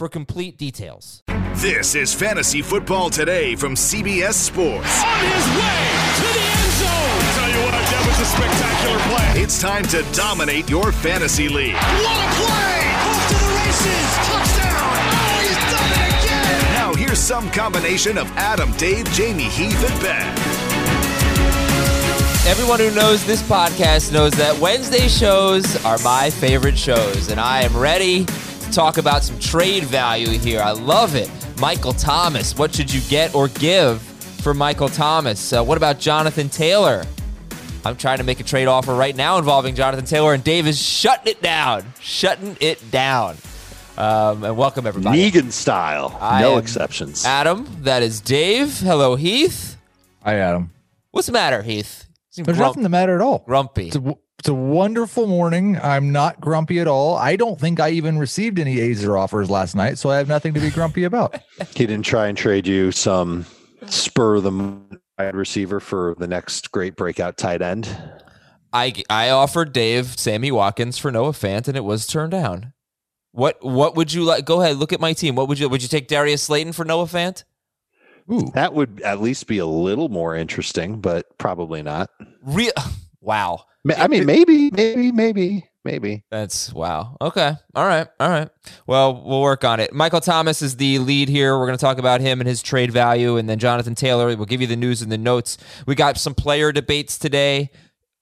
for complete details. This is Fantasy Football Today from CBS Sports. On his way to the end zone. Tell you what, that was a spectacular play. It's time to dominate your fantasy league. What a play! Off to the races. Touchdown. Oh, he's done it again. Now here's some combination of Adam, Dave, Jamey, Heath, and Ben. Everyone who knows this podcast knows that Wednesday shows are my favorite shows, and I am ready to talk about some trade value here. I love it. Michael Thomas, what should you get or give for Michael Thomas? Uh, what about Jonathan Taylor? I'm trying to make a trade offer right now involving Jonathan Taylor, and Dave is shutting it down, shutting it down. Um, and welcome everybody. Negan style, I no exceptions. Adam, that is Dave. Hello, Heath. Hi, Adam. What's the matter, Heath? There's grump- nothing the matter at all. grumpy. It's a, it's a wonderful morning. I'm not grumpy at all. I don't think I even received any Aizer offers last night, so I have nothing to be grumpy about. He didn't try and trade you some spur the wide receiver for the next great breakout tight end. I I offered Dave Sammy Watkins for Noah Fant, and it was turned down. What what would you like? Go ahead, look at my team. What would you would you take Darius Slayton for Noah Fant? Ooh, That would at least be a little more interesting, but probably not. Real wow. I mean, maybe, maybe, maybe, maybe. That's wow. Okay. All right. All right. Well, we'll work on it. Michael Thomas is the lead here. We're going to talk about him and his trade value. And then Jonathan Taylor, we'll give you the news and the notes. We got some player debates today.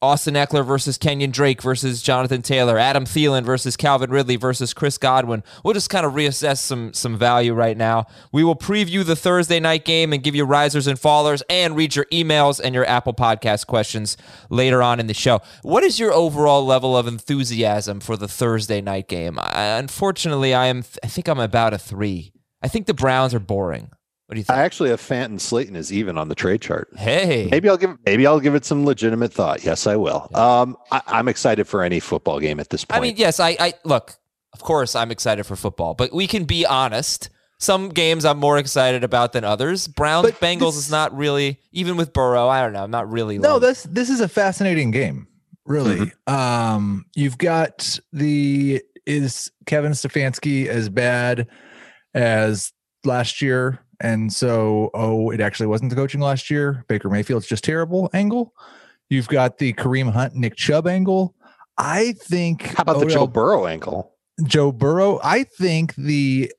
Austin Ekeler versus Kenyon Drake versus Jonathan Taylor, Adam Thielen versus Calvin Ridley versus Chris Godwin. We'll just kind of reassess some some value right now. We will preview the Thursday night game and give you risers and fallers and read your emails and your Apple Podcast questions later on in the show. What is your overall level of enthusiasm for the Thursday night game? I, unfortunately, I am I think I'm about a 3. I think the Browns are boring. What do you I think? actually have Fanton Slayton is even on the trade chart. hey. Maybe I'll give maybe I'll give it some legitimate thought. Yes, I will. Um, I, I'm excited for any football game at this point. I mean, yes, I, I look. Of course, I'm excited for football, but we can be honest. Some games I'm more excited about than others. Browns But Bengals this- is not really even with Burrow. I don't know. I'm not really. no, loving- this this is a fascinating game. Really, um, you've got the is Kevin Stefanski as bad as last year, and so oh, it actually wasn't the coaching last year. Baker Mayfield's just terrible angle. You've got the Kareem Hunt, Nick Chubb angle. I think. how about the Joe Burrow ankle? Joe Burrow. I think the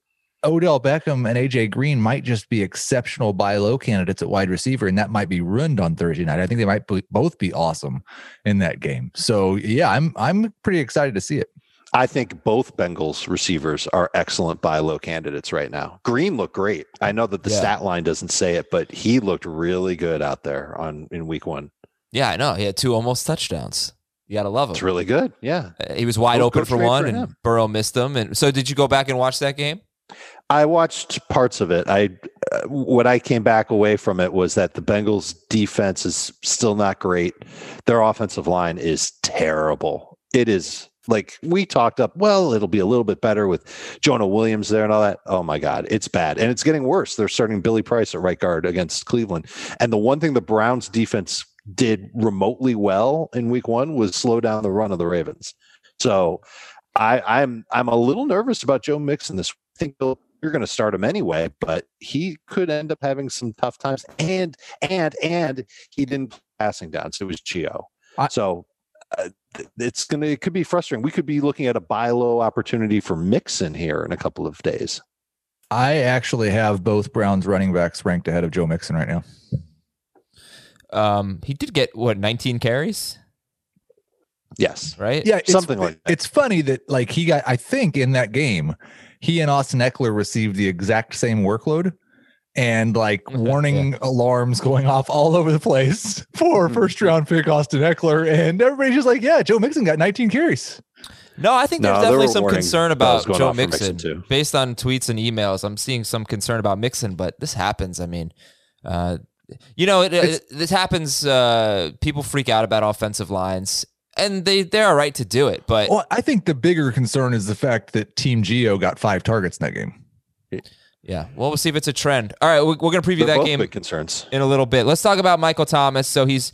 Odell Beckham and AJ Green might just be exceptional buy low candidates at wide receiver, and that might be ruined on Thursday night. I think they might both be awesome in that game. So yeah, I'm I'm pretty excited to see it. I think both Bengals receivers are excellent buy low candidates right now. Green looked great. I know that the Yeah. stat line doesn't say it, but he looked really good out there on in week one. yeah, I know. He had two almost touchdowns. You gotta love him. It's really good. Yeah. Uh, he was wide open for one, for and. Burrow missed them. And so, did you go back and watch that game? I watched parts of it. I uh, what I came back away from it was that the Bengals defense is still not great. Their offensive line is terrible. It is like we talked up. Well, it'll be a little bit better with Jonah Williams there and all that. Oh my God, it's bad, and it's getting worse. They're starting Billy Price at right guard against Cleveland, and the one thing the Browns defense did remotely well in Week One was slow down the run of the Ravens. So I, I'm I'm a little nervous about Joe Mixon this. I think you're going to start him anyway, but he could end up having some tough times. And and and he didn't passing down, so it was Gio. I- so uh, th- it's gonna it could be frustrating. We could be looking at a buy low opportunity for Mixon here in a couple of days. I actually have both Browns running backs ranked ahead of Joe Mixon right now. Um, he did get what 19 carries, Yes. right? Yeah, Something like that. It's funny that like he got. I think in that game, he and Austin Ekeler received the exact same workload, and like Okay, warning alarms going off all over the place for first round pick Austin Ekeler, and everybody's just like, yeah, Joe Mixon got 19 carries. No, I think there's No, there definitely were some concern about Joe off Mixon. Mixon, too. Based on tweets and emails, I'm seeing some concern about Mixon, but this happens. I mean, uh, you know, it, it, this happens. Uh, people freak out about offensive lines, and they they're all right to do it. But Well, I think the bigger concern is the fact that Team Gio got five targets in that game. Yeah, well, we'll see if it's a trend. All right, we're, we're gonna preview They're that game big concerns. in a little bit. Let's talk about Michael Thomas. So he's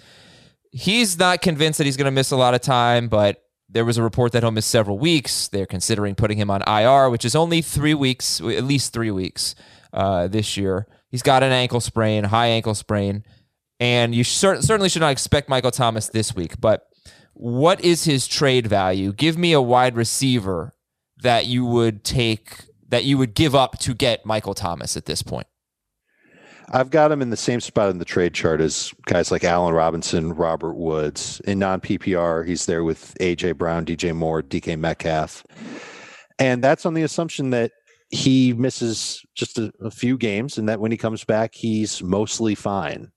he's not convinced that he's going to miss a lot of time, but there was a report that he'll miss several weeks. They're considering putting him on IR, which is only three weeks, at least three weeks uh, this year. He's got an ankle sprain, high ankle sprain, and you cer- certainly should not expect Michael Thomas this week. But what is his trade value? Give me a wide receiver that you would take, that you would give up to get Michael Thomas at this point. I've got him in the same spot in the trade chart as guys like Allen Robinson, Robert Woods. In non PPR, he's there with AJ Brown, DJ Moore, DK Metcalf. And that's on the assumption that he misses just a, a few games and that when he comes back, he's mostly fine.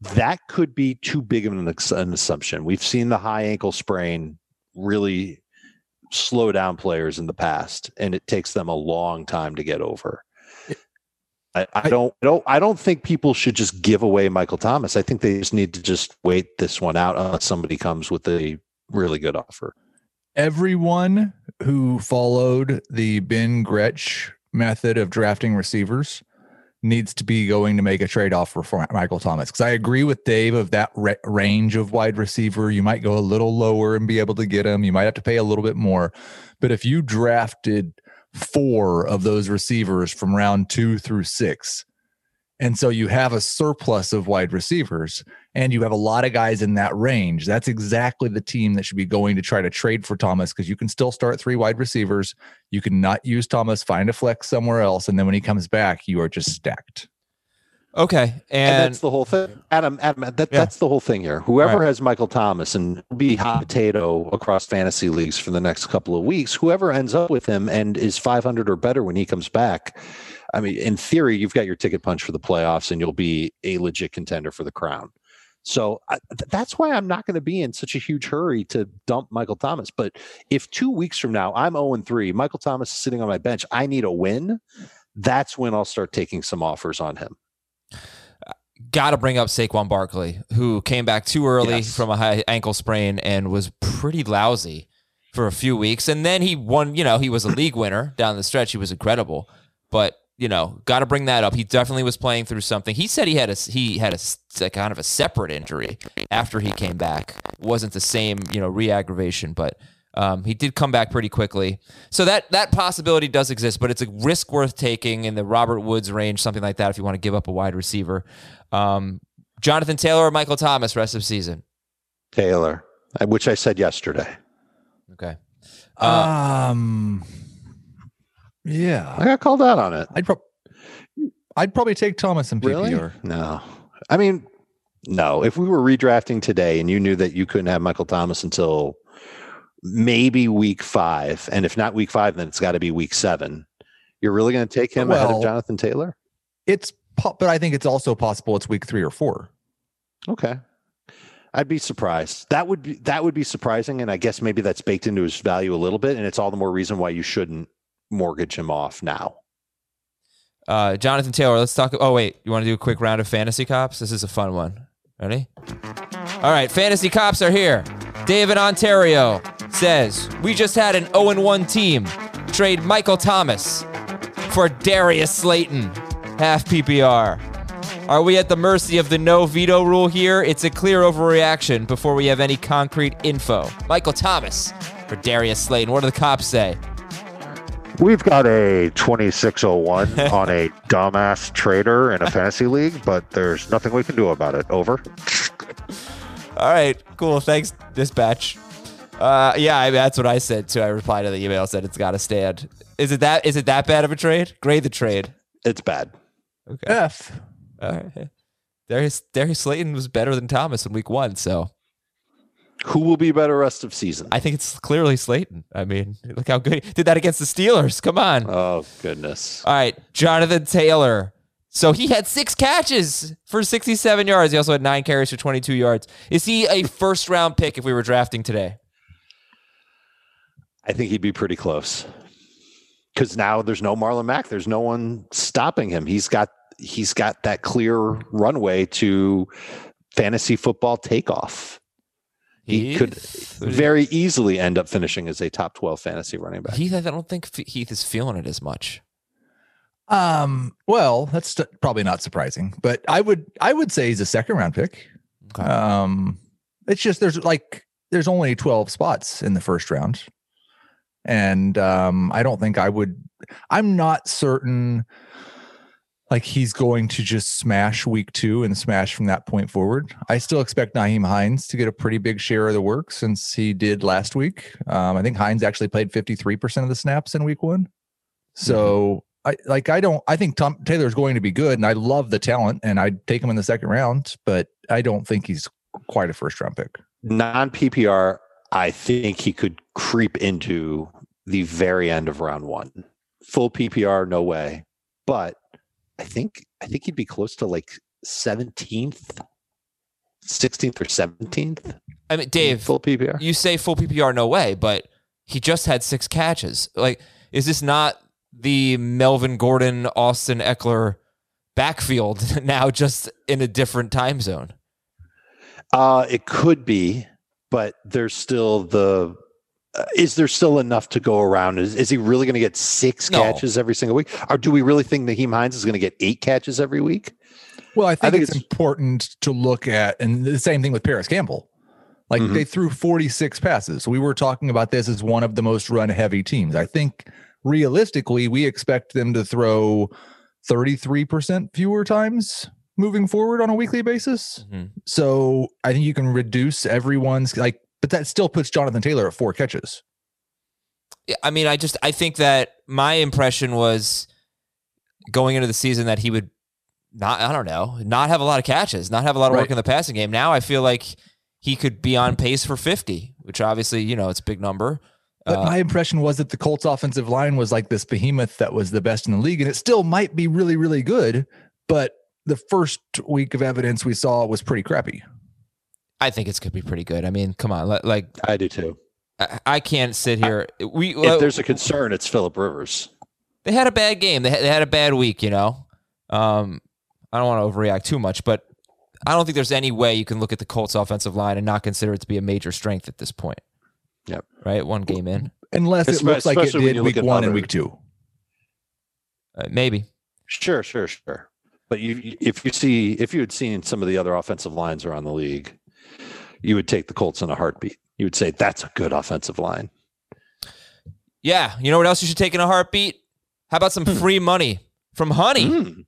That could be too big of an, an assumption. We've seen the high ankle sprain really slow down players in the past, and it takes them a long time to get over. I, I don't I don't I don't think people should just give away Michael Thomas. I think they just need to just wait this one out unless somebody comes with a really good offer. Everyone who followed the Ben Gretch method of drafting receivers needs to be going to make a trade off for Michael Thomas. Because I agree with Dave of that ra- range of wide receiver. You might go a little lower and be able to get him. You might have to pay a little bit more. But if you drafted four of those receivers from round two through six, and so you have a surplus of wide receivers and you have a lot of guys in that range. That's exactly the team that should be going to try to trade for Thomas because you can still start three wide receivers. You can not use Thomas, find a flex somewhere else. And then when he comes back, you are just stacked. Okay, And, and, that's the whole thing. Adam, Adam, that, Yeah. that's the whole thing here. Whoever Right. has Michael Thomas and be hot potato across fantasy leagues for the next couple of weeks, whoever ends up with him and is 500 or better when he comes back, I mean, in theory, you've got your ticket punch for the playoffs and you'll be a legit contender for the crown. So I, that's why I'm not going to be in such a huge hurry to dump Michael Thomas. But if two weeks from now I'm 0 and 3, Michael Thomas is sitting on my bench, I need a win. That's when I'll start taking some offers on him. Uh, got to bring up Saquon Barkley, who came back too early Yes. from a high ankle sprain and was pretty lousy for a few weeks. And then he won, you know, he was a league winner down the stretch. He was incredible. But, you know, got to bring that up. He definitely was playing through something. He said he had a he had a kind of a separate injury after he came back. It wasn't the same, you know, re-aggravation, but um, he did come back pretty quickly. So that that possibility does exist, but it's a risk worth taking in the Robert Woods range, something like that, if you want to give up a wide receiver. Um, Jonathan Taylor or Michael Thomas rest of season. Taylor, which I said yesterday. Okay. Uh, um, yeah, I got called out on it. I'd, prob- I'd probably take Thomas in PPR. No. I mean, no. If we were redrafting today and you knew that you couldn't have Michael Thomas until maybe week five, and if not week five, then it's got to be week seven. You're really going to take him ahead of Jonathan Taylor? It's, po- but I think it's also possible it's week three or four. Okay. I'd be surprised. That would be that would be surprising, and I guess maybe that's baked into his value a little bit, and it's all the more reason why you shouldn't mortgage him off now. uh, Jonathan Taylor, let's talk. Oh, wait. You want to do a quick round of fantasy cops? This is a fun one. Ready? All right. Fantasy cops are here. David Ontario says, We just had an 0 1 team trade Michael Thomas for Darius Slayton, half PPR. Are we at the mercy of the no veto rule here? It's a clear overreaction before we have any concrete info. Michael Thomas for Darius Slayton. What do the cops say? We've got a 2601 on a dumbass trader in a fantasy league, but there's nothing we can do about it. Over. All right, cool. Thanks, dispatch. Uh, yeah, I, that's what I said too. I replied to the email said it's got to stand. Is it that? Is it that bad of a trade? Grade the trade. It's bad. Okay. F. All right. Darius Darius Slayton was better than Thomas in week one, so Who will be better rest of season? I think it's clearly Slayton. I mean, look how good he did that against the Steelers. Come on. oh goodness. All right, Jonathan Taylor. So he had six catches for 67 yards. He also had nine carries for 22 yards. Is he a first round pick if we were drafting today? I think he'd be pretty close. Because now there's no Marlon Mack. There's no one stopping him. He's got he's got that clear runway to fantasy football takeoff. He could very easily end up finishing as a top 12 fantasy running back. Heath, I don't think Heath is feeling it as much. Um, well, that's t- probably not surprising, but I would I would say he's a second round pick. Okay. Um, it's just there's like there's only 12 spots in the first round. And um, I don't think I would I'm not certain like he's going to just smash week two and smash from that point forward. I still expect Nyheim Hines to get a pretty big share of the work since he did last week. Um, I think Hines actually played 53% of the snaps in week one. So I like I don't I think Tom Taylor is going to be good and I love the talent and I'd take him in the second round, but I don't think he's quite a first round pick. Non PPR, I think he could creep into the very end of round one. Full PPR, no way. But I think I think he'd be close to like 17th, 16th or 17th. I mean, Dave, full PPR. you say full PPR, no way, but he just had six catches. Like, is this not the Melvin Gordon, Austin Ekeler backfield now, just in a different time zone? Uh, it could be, but there's still the. Uh, is there still enough to go around? Is, is he really going to get six No. catches every single week? Or do we really think Nyheim Hines is going to get eight catches every week? Well, I think, think it's, it's- important to look at, and the same thing with Parris Campbell. Like Mhm. they threw 46 passes. We were talking about this as one of the most run heavy teams. I think realistically, we expect them to throw 33% fewer times moving forward on a weekly basis. Mhm. So I think you can reduce everyone's like, but that still puts Jonathan Taylor at four catches. Yeah, I mean, I just I think that my impression was going into the season that he would not I don't know not have a lot of catches, not have a lot of work in the passing game. Now I feel like he could be on pace for fifty, which obviously you know it's a big number. But Uh, my impression was that the Colts offensive line was like this behemoth that was the best in the league, and it still might be really, really good. But the first week of evidence we saw was pretty crappy. I think it's gonna be pretty good. I mean, come on, like I do too. I, I can't sit here. We If there's a concern, it's Philip Rivers. they had a bad game. They had, they had a bad week. You know, um, I don't want to overreact too much, but I don't think there's any way you can look at the Colts offensive line and not consider it to be a major strength at this point. Yep. Right, one game in, Unless it looks like it did you week at one and week two. uh, maybe. Sure, sure, sure. But you, if you see, if you had seen some of the other offensive lines around the league, you would take the Colts in a heartbeat. You would say that's a good offensive line. Yeah, you know what else you should take in a heartbeat? How about some free money from Honey? Hmm.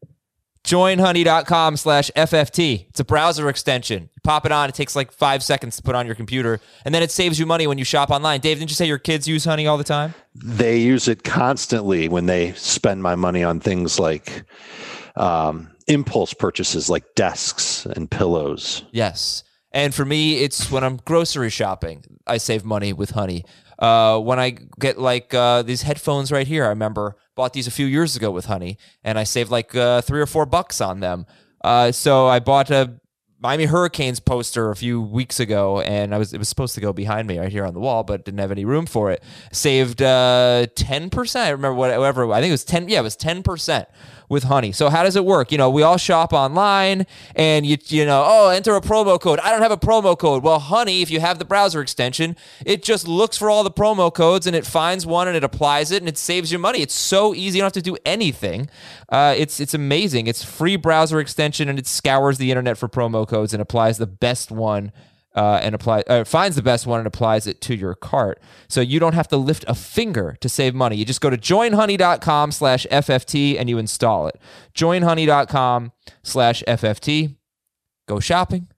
Joinhoney.com slash FFT. It's a browser extension. You pop it on, it takes like five seconds to put on your computer, and then it saves you money when you shop online. Dave, didn't you say your kids use Honey all the time? They use it constantly when they spend my money on things like um, impulse purchases, like desks and pillows. Yes. And for me, it's when I'm grocery shopping, I save money with Honey. Uh, when I get like uh, these headphones right here, I remember bought these a few years ago with Honey, and I saved like uh, three or four bucks on them. Uh, so I bought a Miami Hurricanes poster a few weeks ago, and I was it was supposed to go behind me right here on the wall, but didn't have any room for it. Saved uh, ten percent. I remember whatever. I think it was ten. Yeah, it was ten percent with Honey. So how does it work? You know, we all shop online, and you you know, oh, enter a promo code. I don't have a promo code. Well, Honey, if you have the browser extension, it just looks for all the promo codes and it finds one and it applies it and it saves you money. It's so easy. You don't have to do anything. Uh, it's it's amazing. It's free browser extension and it scours the internet for promo codes and applies the best one uh, and apply uh, finds the best one and applies it to your cart. So you don't have to lift a finger to save money. You just go to joinhoney.com slash FFT and you install it. Joinhoney.com slash FFT. Go shopping,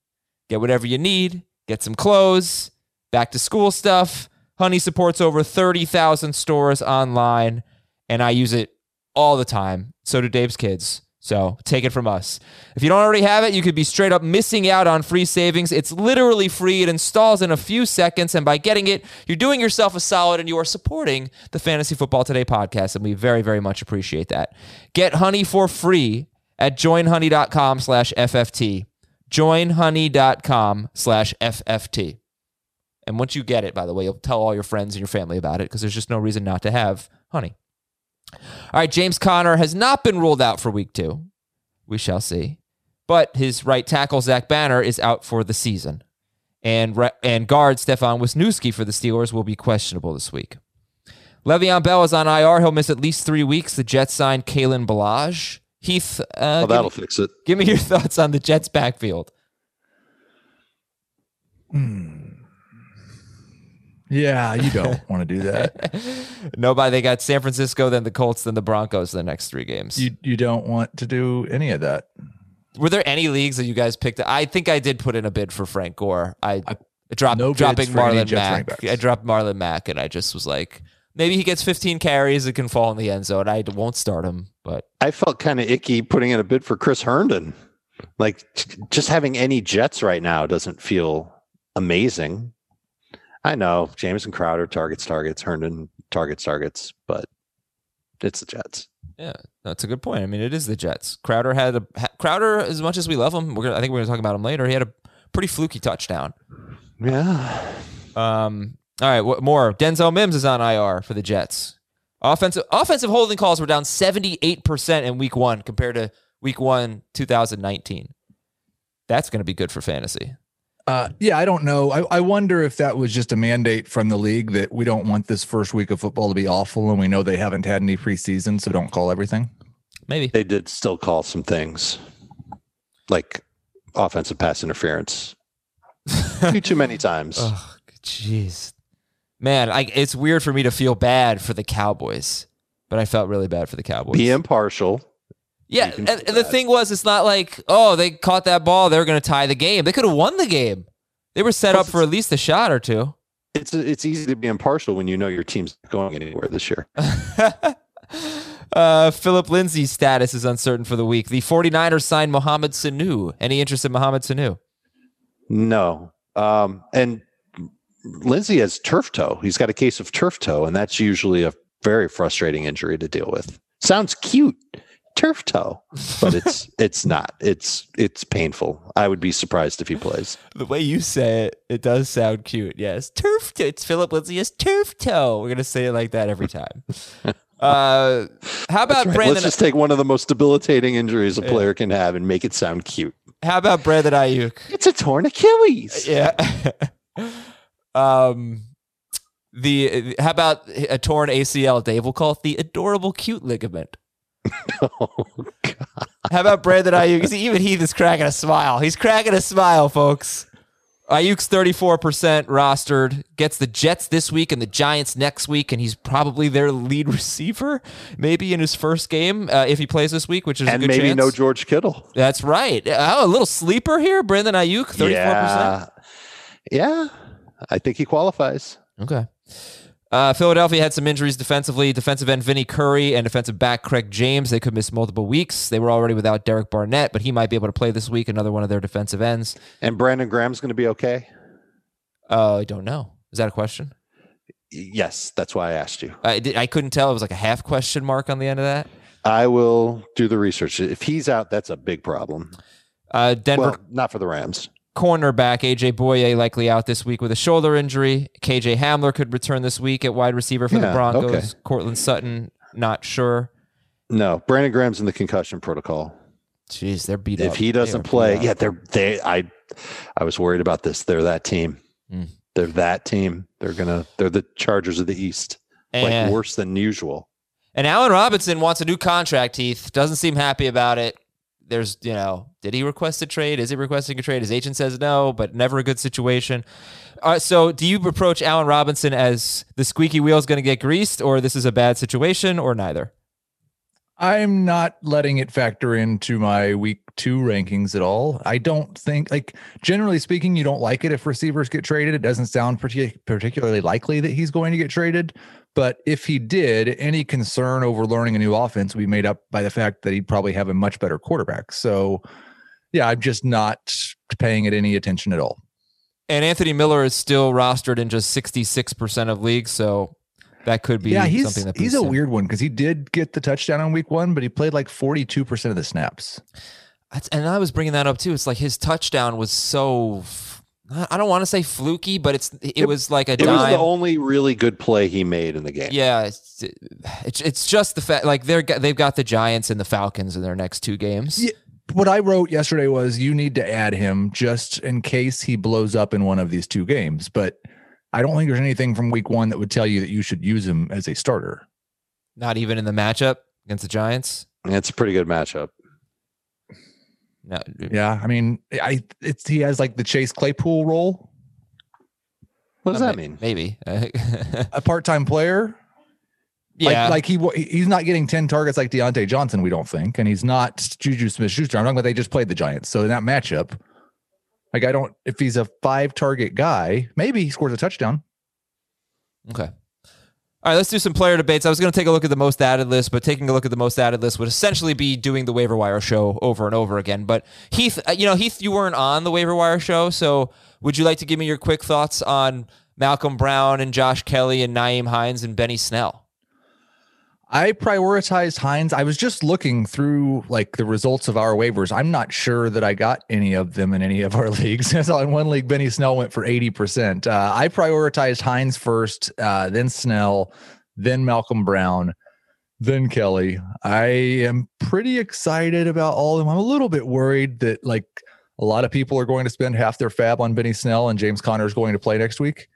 get whatever you need, get some clothes, back to school stuff. Honey supports over 30,000 stores online and I use it all the time. So do Dave's kids. So take it from us. If you don't already have it, you could be straight up missing out on free savings. It's literally free. It installs in a few seconds. And by getting it, you're doing yourself a solid and you are supporting the Fantasy Football Today podcast. And we very, very much appreciate that. Get Honey for free at joinhoney.com slash FFT. Joinhoney.com slash FFT. And once you get it, by the way, you'll tell all your friends and your family about it because there's just no reason not to have honey. All right, James Conner has not been ruled out for week two. We shall see. But his right tackle, Zach Banner, is out for the season. And, re- and guard Stefan Wisniewski for the Steelers will be questionable this week. Le'Veon Bell is on IR. He'll miss at least three weeks. The Jets signed Kalen Ballage. Heath, uh, Well, give, that'll me, fix it. give me your thoughts on the Jets backfield. Yeah, you don't want to do that. Nobody. They got San Francisco, then the Colts, then the Broncos. The next three games. You you don't want to do any of that. Were there any leagues that you guys picked? I think I did put in a bid for Frank Gore. I, I- dropped no dropping Marlon Mack. I dropped Marlon Mack, and I just was like, maybe he gets 15 carries. It can fall in the end zone. I won't start him, but I felt kind of icky putting in a bid for Chris Herndon. Like just having any Jets right now doesn't feel amazing. I know Jamison Crowder targets targets, Herndon targets targets, but it's the Jets. yeah, that's a good point. I mean, it is the Jets. Crowder had a Crowder. As much as we love him, we're gonna, I think we're going to talk about him later. He had a pretty fluky touchdown. Yeah. Um, all right, what more? Denzel Mims is on IR for the Jets. Offensive offensive holding calls were down 78% in week 1 compared to week 1 2019. That's going to be good for fantasy. Uh, yeah, I don't know. I, I wonder if that was just a mandate from the league that we don't want this first week of football to be awful, and we know they haven't had any preseason, so don't call everything. Maybe. They did still call some things like offensive pass interference too, too many times. Oh, jeez. Man, I, it's weird for me to feel bad for the Cowboys, but I felt really bad for the Cowboys. Be impartial. Yeah, and, and the thing was, it's not like, oh, they caught that ball, they're going to tie the game. They could have won the game. They were set Plus up for at least a shot or two. It's it's easy to be impartial when you know your team's not going anywhere this year. uh, Philip Lindsay's status is uncertain for the week. The 49ers signed Mohamed Sanu. Any interest in Mohamed Sanu? No. Um, and Lindsay has turf toe. He's got a case of turf toe, and that's usually a very frustrating injury to deal with. Sounds cute, turf toe, but it's it's not. It's it's painful. I would be surprised if he plays. The way you say it, it does sound cute. Yes, turf toe. It's Philip Lindsay is turf toe. We're gonna say it like that every time. uh, how about Right, Brandon? Let's just take one of the most debilitating injuries a player can have and make it sound cute. how about Brandon Aiyuk? It's a torn Achilles. Yeah. um, the how about a torn ACL? Dave will call it the adorable cute ligament. Oh, God. How about Brandon Aiyuk? See, even Heath is cracking a smile. He's cracking a smile, folks. Aiyuk's 34% rostered, gets the Jets this week and the Giants next week, and he's probably their lead receiver, maybe in his first game uh, if he plays this week, which is a and maybe chance. no George Kittle. That's right. Oh, a little sleeper here, Brandon Aiyuk, 34%. Yeah. yeah, I think he qualifies. Okay. Uh, Philadelphia had some injuries defensively. Defensive end Vinny Curry and defensive back Craig James. They could miss multiple weeks. They were already without Derek Barnett, but he might be able to play this week. Another one of their defensive ends. And Brandon Graham's going to be okay. Uh, I don't know. Is that a question? Yes, that's why I asked you. I, did, I couldn't tell. It was like a half question mark on the end of that. I will do the research. If he's out, that's a big problem. Uh, Denver Well, not for the Rams. Cornerback AJ Bouye likely out this week with a shoulder injury. KJ Hamler could return this week at wide receiver for the Broncos. okay. Courtland Sutton, not sure. No, Brandon Graham's in the concussion protocol. Jeez, they're beat up. If he doesn't play, up. yeah, they're they. I, I was worried about this. They're that team. Hmm. They're that team. They're gonna. They're the Chargers of the East. Like worse than usual. And Allen Robinson wants a new contract, Heath. Doesn't seem happy about it. There's, you know, did he request a trade? Is he requesting a trade? His agent says no, but never a good situation. Uh, so, do you approach Allen Robinson as the squeaky wheel is going to get greased, or this is a bad situation, or neither? I'm not letting it factor into my week two rankings at all. I don't think, like, generally speaking, you don't like it if receivers get traded. It doesn't sound partic- particularly likely that he's going to get traded. But if he did, any concern over learning a new offense would be made up by the fact that he'd probably have a much better quarterback. So, yeah, I'm just not paying it any attention at all. And Anthony Miller is still rostered in just 66% of leagues. So that could be yeah, he's, something that he's a boosts him. weird one because he did get the touchdown on week one, but he played like 42% of the snaps. That's, and I was bringing that up too. It's like his touchdown was so. f- I don't want to say fluky, but it's it, was like a It was the only really good play he made in the game. yeah, it's, it's it's just the fact like they're they've got the Giants and the Falcons in their next two games. Yeah. What I wrote yesterday was you need to add him just in case he blows up in one of these two games. But I don't think there's anything from week one that would tell you that you should use him as a starter. Not even in the matchup against the Giants. It's a pretty good matchup. No, Yeah, I mean, I it's he has like the Chase Claypool role, What does uh, that may- mean? Maybe. a part-time player. yeah. Like, like he he's not getting 10 targets like Diontae Johnson, we don't think. And he's not Juju Smith Schuster. I'm talking about they just played the Giants. So in that matchup, like I don't if he's a five target guy, maybe he scores a touchdown. Okay. All right, let's do some player debates. I was going to take a look at the most added list, but taking a look at the most added list would essentially be doing the waiver wire show over and over again. But Heath, uh, you know, Heath, you weren't on the waiver wire show, so would you like to give me your quick thoughts on Malcolm Brown and Josh Kelley and Nyheim Hines and Benny Snell? I prioritized Hines. I was just looking through like the results of our waivers. I'm not sure that I got any of them in any of our leagues. In one league, Benny Snell went for 80%. Uh, I prioritized Hines first, uh, then Snell, then Malcolm Brown, then Kelley. I am pretty excited about all of them. I'm a little bit worried that like a lot of people are going to spend half their fab on Benny Snell and James Conner is going to play next week.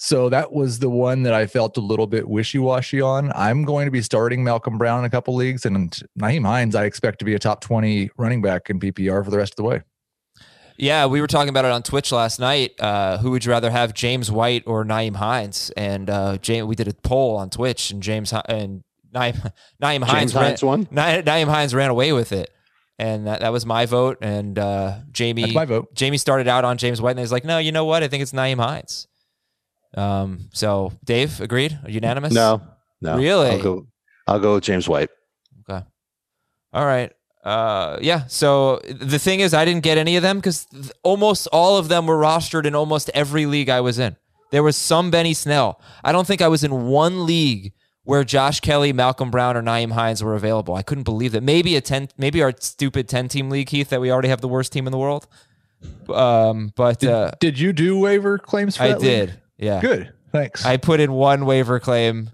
So that was the one that I felt a little bit wishy washy on. I'm going to be starting Malcolm Brown in a couple leagues, and Nyheim Hines, I expect to be a top 20 running back in PPR for the rest of the way. Yeah, we were talking about it on Twitch last night. Uh, who would you rather have, James White or Nyheim Hines? And uh, James, we did a poll on Twitch, and James and Nyheim, Nyheim Hines, James Hines ran, won? Na- Nyheim Hines ran away with it, and that, that was my vote. And uh, Jamey, That's my vote. Jamey started out on James White, and he's like, "No, you know what? I think it's Naeem Hines." Um, so Dave agreed, unanimous. No, no. Really? I'll go. I'll go with James White. Okay. All right. Uh, yeah. So the thing is, I didn't get any of them because th- almost all of them were rostered in almost every league I was in. There was some Benny Snell. I don't think I was in one league where Josh Kelley, Malcolm Brown, or Nyheim Hines were available. I couldn't believe that. Maybe a ten, maybe our stupid ten-team league, Heath, that we already have the worst team in the world. Um, but Did, uh, did you do waiver claims for I that league? Did. Yeah. Good. Thanks. I put in one waiver claim.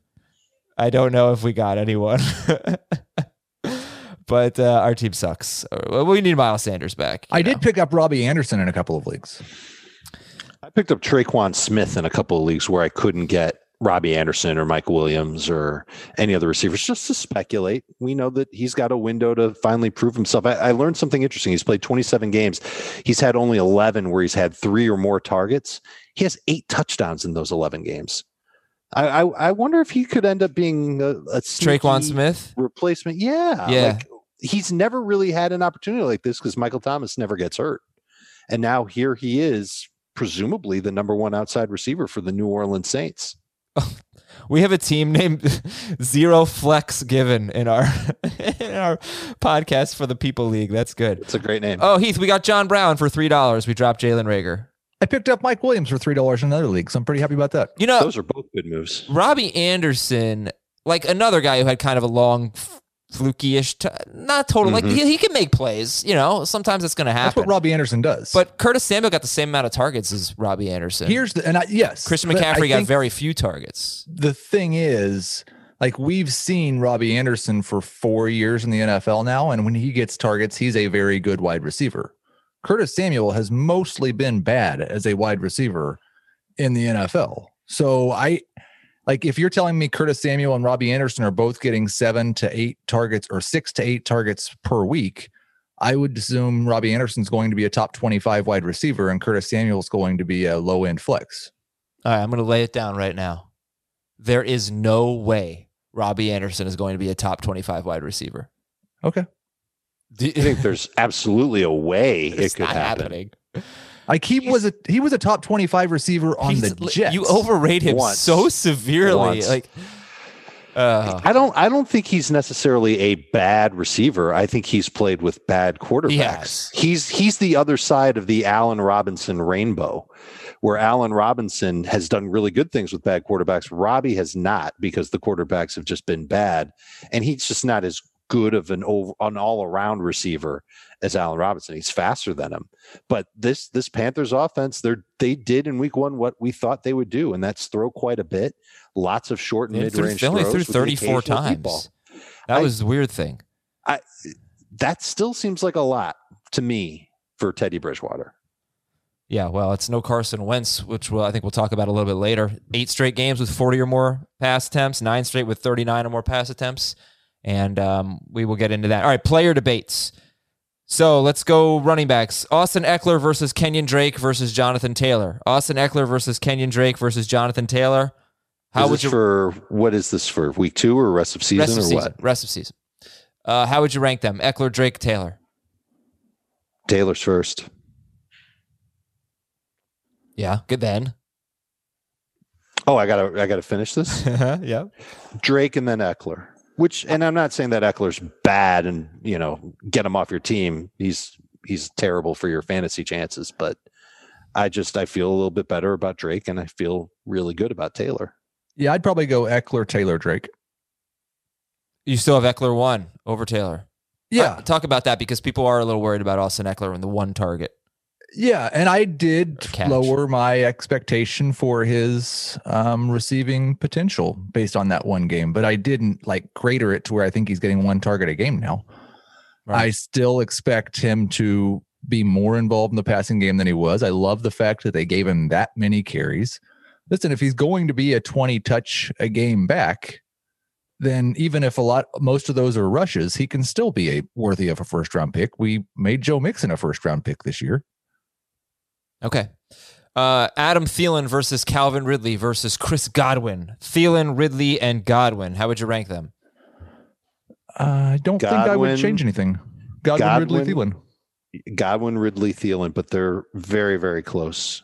I don't know if we got anyone. but uh, our team sucks. Uh, We need Miles Sanders back. I know. did pick up Robbie Anderson in a couple of leagues. I picked up Tre'Quan Smith in a couple of leagues where I couldn't get Robbie Anderson or Mike Williams or any other receivers just to speculate. We know that he's got a window to finally prove himself. I, I learned something interesting. He's played 27 games. He's had only 11 where he's had three or more targets. He has eight touchdowns in those 11 games. I, I, I wonder if he could end up being a, a Tre'Quan Smith. replacement. Yeah. Yeah. Like, he's never really had an opportunity like this because Michael Thomas never gets hurt. And now here he is, presumably the number one outside receiver for the New Orleans Saints. We have a team named Zero Flex Given in our in our podcast for the People League. That's good. It's a great name. Oh, Heath, we got John Brown for three dollars. We dropped Jalen Reagor. I picked up Mike Williams for three dollars in another league, so I'm pretty happy about that. You know, Those are both good moves. Robbie Anderson, like another guy who had kind of a long, f- fluky-ish, t- not total. Like mm-hmm. he, he can make plays. You know, sometimes it's going to happen. That's happen. what Robbie Anderson does. But Curtis Samuel got the same amount of targets as Robbie Anderson. here's the and I, yes, Christian but I McCaffrey got very few targets. the thing is, like we've seen Robbie Anderson for four years in the NFL now, and when he gets targets, he's a very good wide receiver. Curtis Samuel has mostly been bad as a wide receiver in the NFL. So I like if you're telling me Curtis Samuel and Robbie Anderson are both getting seven to eight targets or six to eight targets per week, I would assume Robbie Anderson's going to be a top 25 wide receiver and Curtis Samuel's going to be a low end flex. All right, I'm going to lay it down right now. There is no way Robbie Anderson is going to be a top 25 wide receiver. Okay. Do I think there's absolutely a way it could not happen. happening. Like he was a he was a top 25 receiver on the Jets. You overrate him Once. so severely. Once. Like, uh, I don't. I don't think he's necessarily a bad receiver. I think he's played with bad quarterbacks. has. He's he's the other side of the Allen Robinson rainbow, where Allen Robinson has done really good things with bad quarterbacks. Robbie has not because the quarterbacks have just been bad, and he's just not as good of an over, an all around receiver as Allen Robinson. He's faster than him. But this this Panthers offense, they they did in week one what we thought they would do, and that's throw quite a bit. Lots of short and mid range they only threw 34 occasional deep times. That I- was the weird thing. That still seems like a lot to me for Teddy Bridgewater. Yeah, well, it's no Carson Wentz, which we'll, I think we'll talk about a little bit later. Eight straight games with 40 or more pass attempts, nine straight with 39 or more pass attempts. And um, we will get into that. All right, player debates. So let's go running backs. Austin Ekeler versus Kenyon Drake versus Jonathan Taylor. Austin Ekeler versus Kenyon Drake versus Jonathan Taylor. How would this you for what is this for week two or rest of season rest or season? what? Rest of season. Uh, how would you rank them? Ekeler, Drake, Taylor. Taylor's first. Yeah, good then. Oh, I gotta I gotta finish this. yeah. Drake and then Ekeler. Which and I'm not saying that Ekeler's bad and you know get him off your team. He's he's terrible for your fantasy chances, but I just I feel a little bit better about Drake and I feel really good about Taylor. yeah, I'd probably go Ekeler, Taylor, Drake. You still have Ekeler one over Taylor. Yeah, Uh, talk about that because people are a little worried about Austin Ekeler and the one target. Yeah, and I did lower my expectation for his um, receiving potential based on that one game, but I didn't like greater it to where I think he's getting one target a game now. I still expect him to be more involved in the passing game than he was. I love the fact that they gave him that many carries. Listen, if he's going to be a 20 touch a game back, then even if a lot most of those are rushes, he can still be a worthy of a first round pick. We made Joe Mixon a first round pick this year. Okay. Uh, Adam Thielen versus Calvin Ridley versus Chris Godwin. Thielen, Ridley, and Godwin. How would you rank them? I don't think I would change anything. Godwin, Ridley, Godwin- Thielen. Godwin, Ridley, Thielen, but they're very, very close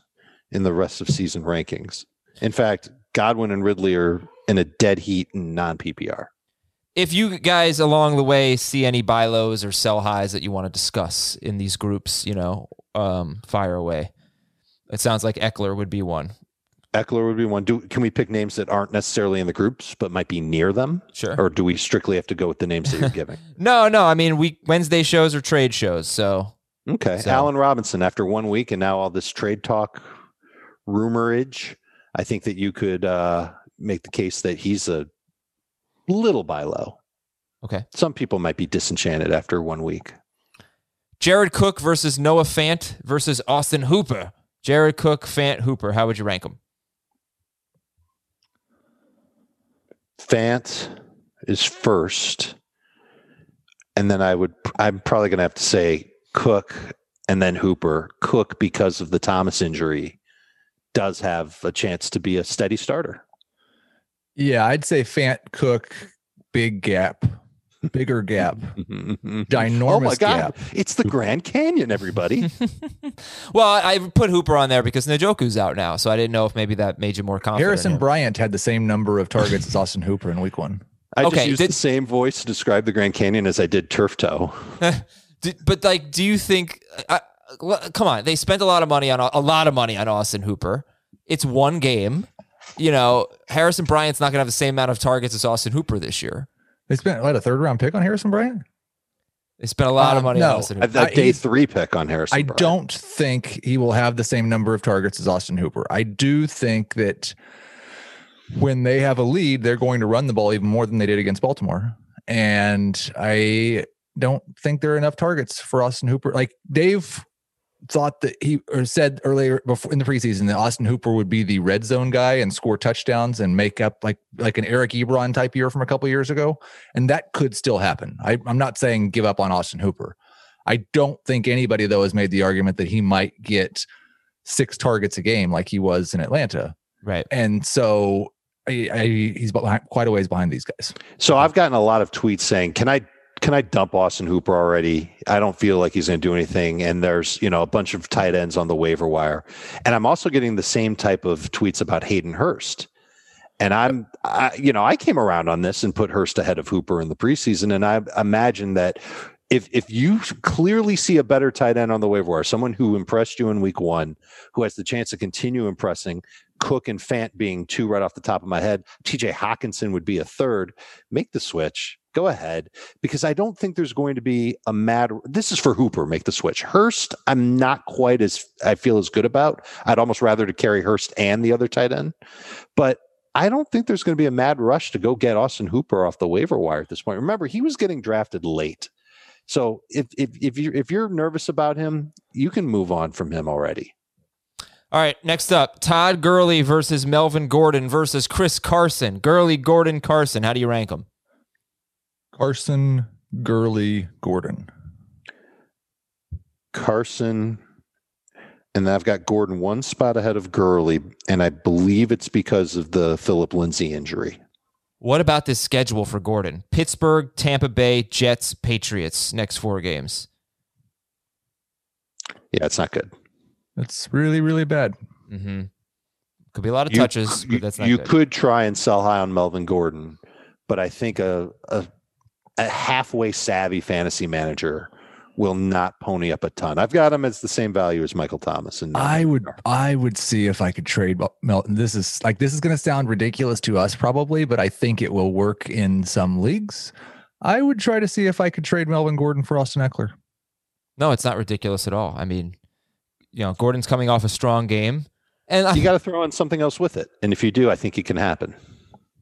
in the rest of season rankings. In fact, Godwin and Ridley are in a dead heat in non PPR. If you guys along the way see any buy lows or sell highs that you want to discuss in these groups, you know, um, fire away. It sounds like Ekeler would be one. Ekeler would be one. Do can we pick names that aren't necessarily in the groups but might be near them, Sure. or do we strictly have to go with the names that you're giving? No, no. I mean, we Wednesday shows or trade shows. So Okay, So- Allen Robinson. After one week and now all this trade talk, rumorage, I think that you could uh, make the case that he's a little buy low. okay. Some people might be disenchanted after one week. Jared Cook versus Noah Fant versus Austin Hooper. Jared Cook, Fant, Hooper. How would you rank them? Fant is first, and then I would. I'm probably going to have to say Cook and then Hooper. Cook because of the Thomas injury does have a chance to be a steady starter. Yeah, I'd say Fant Cook, big gap, bigger gap, ginormous oh my god, gap. it's the Grand Canyon, everybody. Well, I I put Hooper on there because Njoku's out now, so I didn't know if maybe that made you more confident. Harrison in. Bryant had the same number of targets as Austin Hooper in week one. I Okay, just used did- the same voice to describe the Grand Canyon as I did turf toe. D- but like, do you think? I, come on, they spent a lot of money on a lot of money on Austin Hooper. It's one game. You know, Harrison Bryant's not going to have the same amount of targets as Austin Hooper this year. They spent what a third round pick on Harrison Bryant. They spent a lot of Um, money on no. Austin A, Hooper. a I- day he's- three pick on Harrison. I Bryant. don't think he will have the same number of targets as Austin Hooper. I do think that when they have a lead, they're going to run the ball even more than they did against Baltimore. And I don't think there are enough targets for Austin Hooper. Like Dave thought that he or said earlier before in the preseason that Austin Hooper would be the red zone guy and score touchdowns and make up like like an Eric Ebron type year from a couple years ago. And that could still happen. I, I'm not saying give up on Austin Hooper. I don't think anybody though has made the argument that he might get six targets a game like he was in Atlanta. right. And so I, I, he's behind, quite a ways behind these guys. So I've gotten a lot of tweets saying, "Can I can I dump Austin Hooper already? I don't feel like he's going to do anything." And there's you know a bunch of tight ends on the waiver wire, and I'm also getting the same type of tweets about Hayden Hurst. And I'm, I, you know, I came around on this and put Hurst ahead of Hooper in the preseason, and I imagine that if if you clearly see a better tight end on the waiver wire, someone who impressed you in week one, who has the chance to continue impressing, Cook and Fant being two right off the top of my head, TJ Hockenson would be a third. Make the switch. Go ahead, because I don't think there's going to be a mad. This is for Hooper. Make the switch. Hurst, I'm not quite as I feel as good about. I'd almost rather to carry Hurst and the other tight end, but I don't think there's going to be a mad rush to go get Austin Hooper off the waiver wire at this point. Remember, he was getting drafted late. So if if if you if you're nervous about him, you can move on from him already. All right, next up, Todd Gurley versus Melvin Gordon versus Chris Carson. Gurley, Gordon, Carson. How do you rank them? Carson, Gurley, Gordon. Carson, and I've got Gordon one spot ahead of Gurley, and I believe it's because of the Philip Lindsay injury. What about this schedule for Gordon? Pittsburgh, Tampa Bay, Jets, Patriots, next four games. Yeah, it's not good. It's really, really bad. Mm-hmm. Could be a lot of You- touches, You, but that's not you good. could try and sell high on Melvin Gordon, but I think a, a a halfway savvy fantasy manager will not pony up a ton. I've got him as the same value as Michael Thomas, and I would, I would see if I could trade Mel- Melton. This is like this is going to sound ridiculous to us probably, but I think it will work in some leagues. I would try to see if I could trade Melvin Gordon for Austin Ekeler. no, it's not ridiculous at all. I mean, you know, Gordon's coming off a strong game, and you got to throw in something else with it. And if you do, I think it can happen.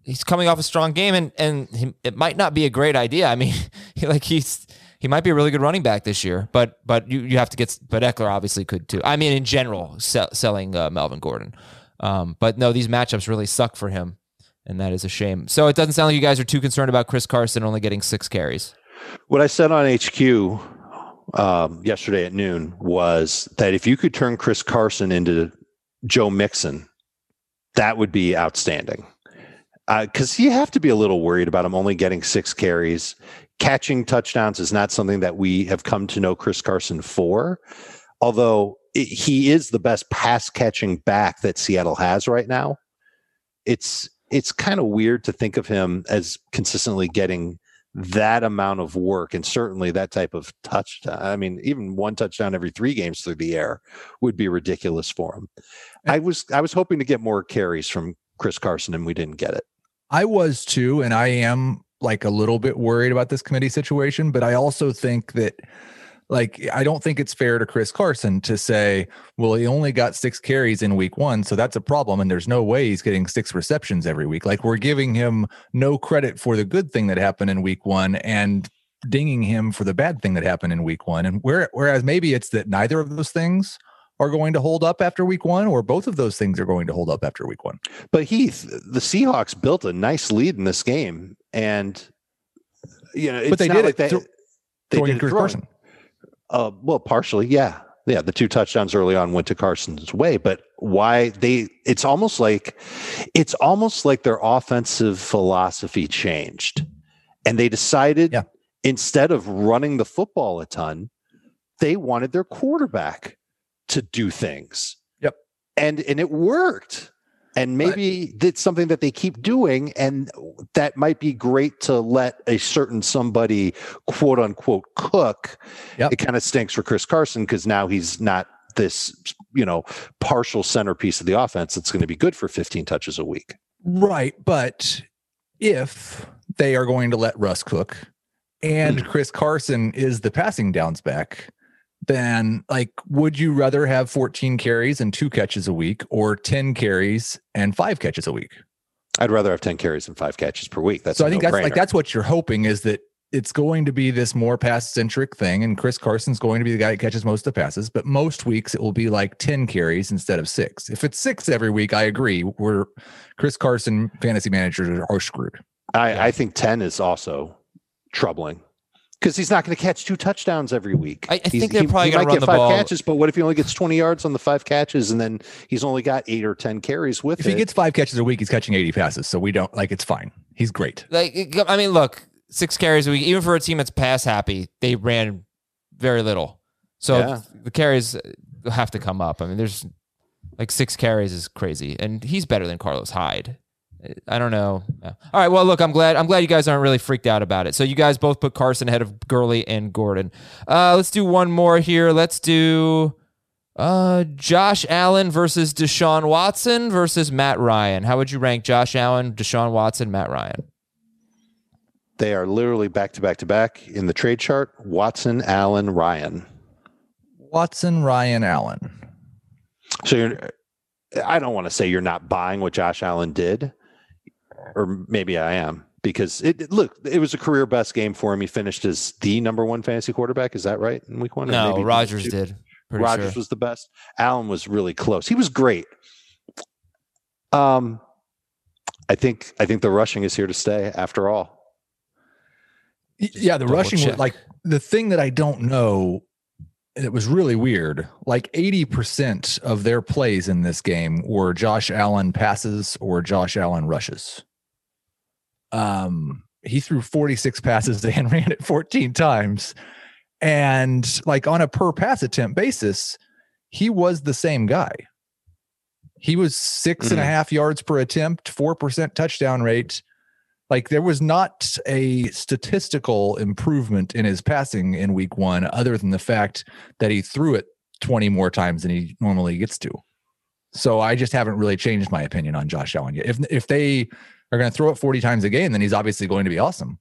He's coming off a strong game, and and he, it might not be a great idea. I mean, he, like he's he might be a really good running back this year, but but you, you have to get. But Ekeler obviously could too. I mean, in general, sell, selling uh, Melvin Gordon, um, but no, these matchups really suck for him, and that is a shame. So it doesn't sound like you guys are too concerned about Chris Carson only getting six carries. What I said on HQ um, yesterday at noon was that if you could turn Chris Carson into Joe Mixon, that would be outstanding. Uh, because you have to be a little worried about him only getting six carries. Catching touchdowns is not something that we have come to know Chris Carson for, although it, he is the best pass catching back that Seattle has right now. It's it's kind of weird to think of him as consistently getting that amount of work and certainly that type of touchdown. I mean, even one touchdown every three games through the air would be ridiculous for him. I was I was hoping to get more carries from Chris Carson and we didn't get it. I was too, and I am like a little bit worried about this committee situation, but I also think that like I don't think it's fair to Chris Carson to say, well, he only got six carries in week one, so that's a problem, and there's no way he's getting six receptions every week. Like we're giving him no credit for the good thing that happened in week one and dinging him for the bad thing that happened in week one. And where whereas maybe it's that neither of those things are going to hold up after week one, or both of those things are going to hold up after week one. But Heath, the Seahawks built a nice lead in this game, and you know, it's but they not did like it they, thro- they did it. Carson. Uh, well, partially, yeah, yeah. The two touchdowns early on went to Carson's way, but why they? It's almost like it's almost like their offensive philosophy changed, and they decided Yeah. instead of running the football a ton, they wanted their quarterback to do things. Yep. and and it worked. And maybe it's something that they keep doing, and that might be great to let a certain somebody quote unquote cook. Yep. It kind of stinks for Chris Carson because now he's not this, you know, partial centerpiece of the offense that's going to be good for 15 touches a week. Right. But if they are going to let Russ cook and hmm. Chris Carson is the passing downs back, then like would you rather have 14 carries and two catches a week or 10 carries and five catches a week? I'd rather have 10 carries and five catches per week. That's so I I think that's like that's what you're hoping is that it's going to be this more pass centric thing and Chris Carson's going to be the guy that catches most of the passes, but most weeks it will be like 10 carries instead of 6. If it's 6 every week, I agree. We're Chris Carson fantasy managers are, are screwed. I, I think 10 is also troubling. Because he's not going to catch two touchdowns every week. I- I think they're he- probably gonna might run get the five ball. catches, but what if he only gets twenty yards on the five catches, and then he's only got eight or ten carries with If it? he gets five catches a week, he's catching 80 passes. So we don't like it's fine. He's great. Like, I mean, look, six carries a week, even for a team that's pass happy, they ran very little. So Yeah. the carries have to come up. I mean, there's like six carries is crazy, and he's better than Carlos Hyde. I don't know. Yeah. All right. Well, look, I'm glad. I'm glad you guys aren't really freaked out about it. So you guys both put Carson ahead of Gurley and Gordon. Uh, let's do one more here. Let's do uh, Josh Allen versus Deshaun Watson versus Matt Ryan. How would you rank Josh Allen, Deshaun Watson, Matt Ryan? they are literally back to back to back in the trade chart. Watson, Allen, Ryan. Watson, Ryan, Allen. So you're, I don't want to say you're not buying what Josh Allen did, or maybe I am because it it- look it was a career best game for him. He finished as the number one fantasy quarterback. Is that right in week one? No, maybe Rodgers two? did. Pretty Rodgers sure. was the best. Allen was really close. He was great. Um, I think I think the rushing is here to stay. After all, Y- Yeah, the rushing check. was like the thing that I don't know. It was really weird. Like 80% of their plays in this game were Josh Allen passes or Josh Allen rushes. Um, he threw 46 passes and ran it 14 times. And like on a per pass attempt basis, he was the same guy. He was six and a Mhm. half yards per attempt, 4% touchdown rate. Like there was not a statistical improvement in his passing in week one, other than the fact that he threw it 20 more times than he normally gets to. So I just haven't really changed my opinion on Josh Allen yet. If if they are going to throw it 40 times a game, then he's obviously going to be awesome.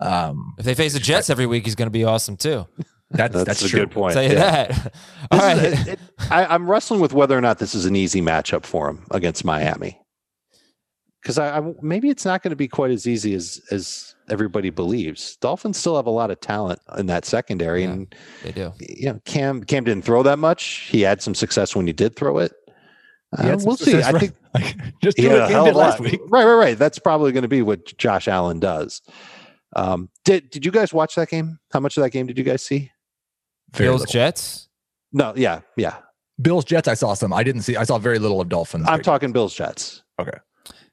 Um, If they face the Jets every week, he's going to be awesome too. that's that's, that's, a true. good point. Tell you Yeah. that. All This right. a- it- I, I'm wrestling with whether or not this is an easy matchup for him against Miami. Because I, I maybe it's not going to be quite as easy as as everybody believes. Dolphins still have a lot of talent in that secondary, Yeah. and they do. you know Cam Cam didn't throw that much. He had some success when he did throw it. He Uh, had we'll see. I think Like, just he do had what a did last week. Right, right, right. That's probably going to be what Josh Allen does. Um, did Did you guys watch that game? How much of that game did you guys see? Very Bills little. Jets. No, yeah, yeah. Bills Jets. I saw some. I didn't see. I saw very little of Dolphins. I'm talking Bills Jets. Okay.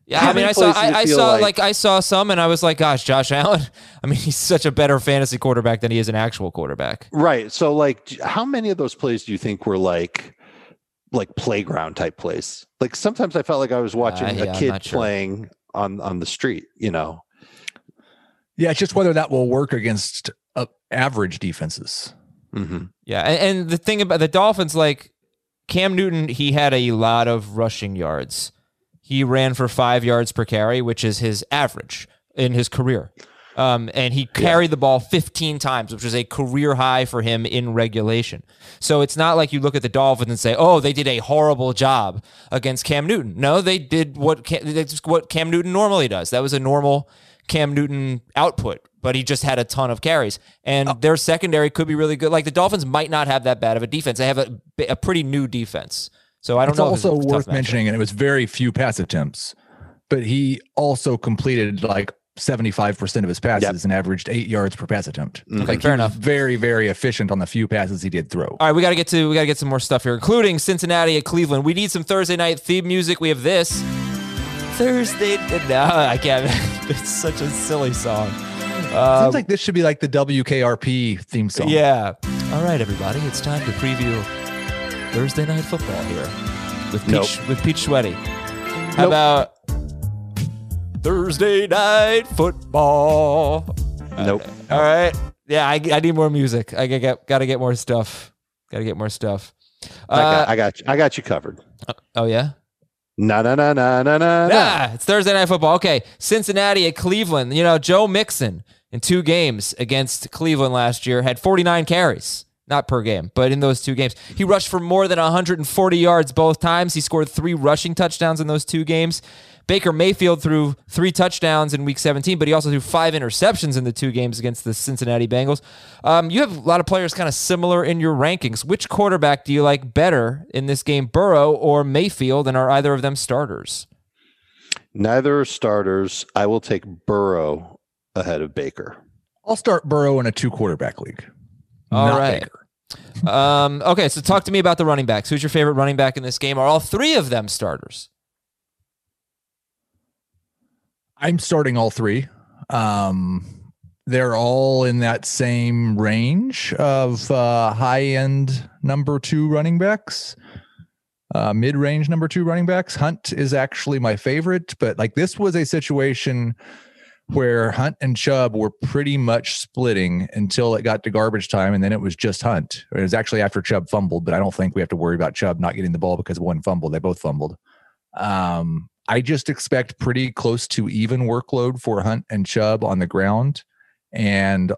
Yeah, How I mean, I saw, I, I saw, like- like, I saw some, and I was like, gosh, Josh Allen. I mean, he's such a better fantasy quarterback than he is an actual quarterback. Right. So like how many of those plays do you think were like like playground type place. Like sometimes I felt like I was watching Uh, yeah, a I'm kid sure. playing on on the street, you know. Yeah, it's just whether that will work against uh, average defenses. hmm Yeah, and, and the thing about the Dolphins, like Cam Newton, he had a lot of rushing yards. He ran for five yards per carry, which is his average in his career. Um, and he carried the ball 15 times, which was a career high for him in regulation. So it's not like you look at the Dolphins and say, "Oh, they did a horrible job against Cam Newton." No, they did what Cam, what Cam Newton normally does. That was a normal Cam Newton output, but he just had a ton of carries. And their secondary could be really good. Like the Dolphins might not have that bad of a defense. They have a, a pretty new defense. So I don't It's know. if it's also worth mentioning, and it was very few pass attempts, but he also completed like 75% of his passes and averaged eight yards per pass attempt. Okay, Like fair enough. very, very efficient on the few passes he did throw. All right, we got to get to we got to get some more stuff here, including Cincinnati at Cleveland. We need some Thursday night theme music. We have this Thursday. No, I can't. It's such a silly song. Uh, Seems like this should be like the WKRP theme song. yeah. All right, everybody, it's time to preview Thursday night football here with Pete, Nope. with Pete Schweddy. How Nope. about Thursday night football? Nope. All right. Yeah, I, I need more music. I get got to get more stuff. Got to get more stuff. I, got, Uh, I got you. I got you covered. oh yeah. Na na na na na na. na. Ah, it's Thursday night football. Okay, Cincinnati at Cleveland. You know, Joe Mixon in two games against Cleveland last year had 49 carries, not per game, but in those two games, he rushed for more than 140 yards both times. He scored three rushing touchdowns in those two games. Baker Mayfield threw three touchdowns in Week 17, but he also threw five interceptions in the two games against the Cincinnati Bengals. Um, you have a lot of players kind of similar in your rankings. Which quarterback do you like better in this game, Burrow or Mayfield, and are either of them starters? Neither are starters. I will take Burrow ahead of Baker. I'll start Burrow in a two quarterback league. All Not right. Baker. Um, okay, so talk to me about the running backs. Who's your favorite running back in this game? Are all three of them starters? I'm starting all three. Um, they're all in that same range of uh, high end number two running backs, uh, mid range number two running backs. Hunt is actually my favorite, but like this was a situation where Hunt and Chubb were pretty much splitting until it got to garbage time, and then it was just Hunt. It was actually after Chubb fumbled, but I don't think we have to worry about Chubb not getting the ball because one fumble. They both fumbled. Um, I just expect pretty close to even workload for Hunt and Chubb on the ground and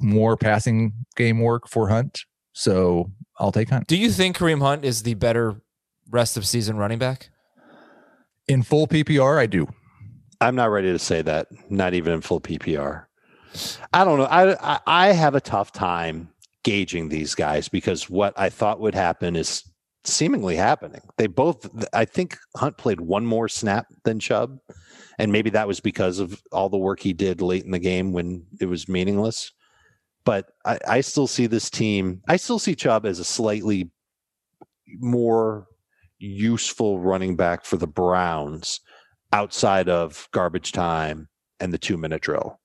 more passing game work for Hunt. So I'll take Hunt. Do you think Kareem Hunt is the better rest of season running back? In full PPR, I do. I'm not ready to say that. Not even in full PPR. I don't know. I, I I have a tough time gauging these guys because what I thought would happen is seemingly happening. They both. I think Hunt played one more snap than Chubb, and maybe that was because of all the work he did late in the game when it was meaningless. But I, I still see this team. I still see Chubb as a slightly more useful running back for the Browns outside of garbage time and the two minute drill.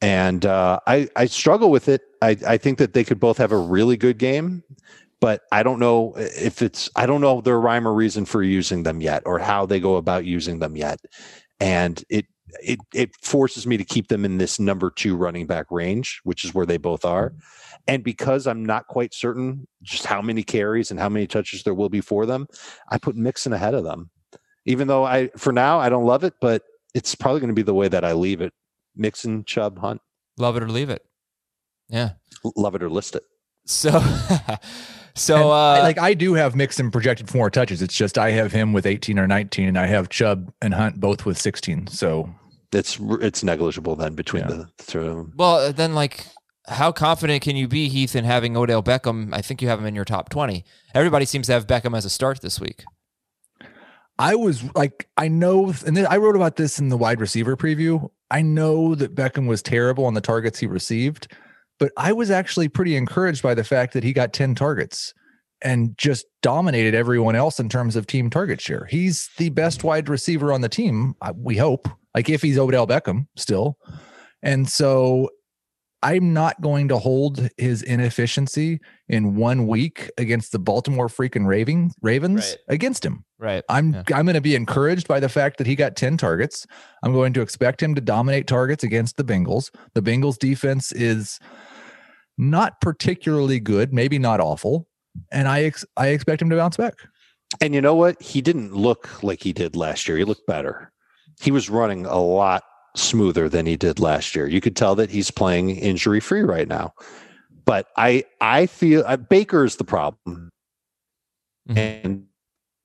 And uh, I, I struggle with it. I, I think that they could both have a really good game, but I don't know if it's, I don't know their rhyme or reason for using them yet or how they go about using them yet. And it, it, it forces me to keep them in this number two running back range, which is where they both are. And because I'm not quite certain just how many carries and how many touches there will be for them, I put Mixon ahead of them even though I for now I don't love it, but it's probably going to be the way that I leave it. Mixon, Chubb, Hunt, Love it or leave it. Yeah. Love it or list it. So, so uh, like I do have Mixon projected for more touches. It's just I have him with 18 or 19, and I have Chubb and Hunt both with 16. So It's it's negligible then between Yeah. the three of them. well, then like, how confident can you be, Heath, in having Odell Beckham? I think you have him in your top twenty. Everybody seems to have Beckham as a start this week. I was like, I know, and then I wrote about this in the wide receiver preview. I know that Beckham was terrible on the targets he received, but I was actually pretty encouraged by the fact that he got 10 targets and just dominated everyone else in terms of team target share. He's the best wide receiver on the team, we hope, like if he's Odell Beckham still. And so I'm not going to hold his inefficiency in one week against the Baltimore freaking Raving, Ravens Right. against him. Right. I'm Yeah. I'm going to be encouraged by the fact that he got 10 targets. I'm going to expect him to dominate targets against the Bengals. The Bengals defense is not particularly good, maybe not awful, and I ex- I expect him to bounce back. And you know what? He didn't look like he did last year. He looked better. He was running a lot smoother than he did last year. You could tell that he's playing injury free right now. But I I feel uh, Baker is the problem, Mhm. and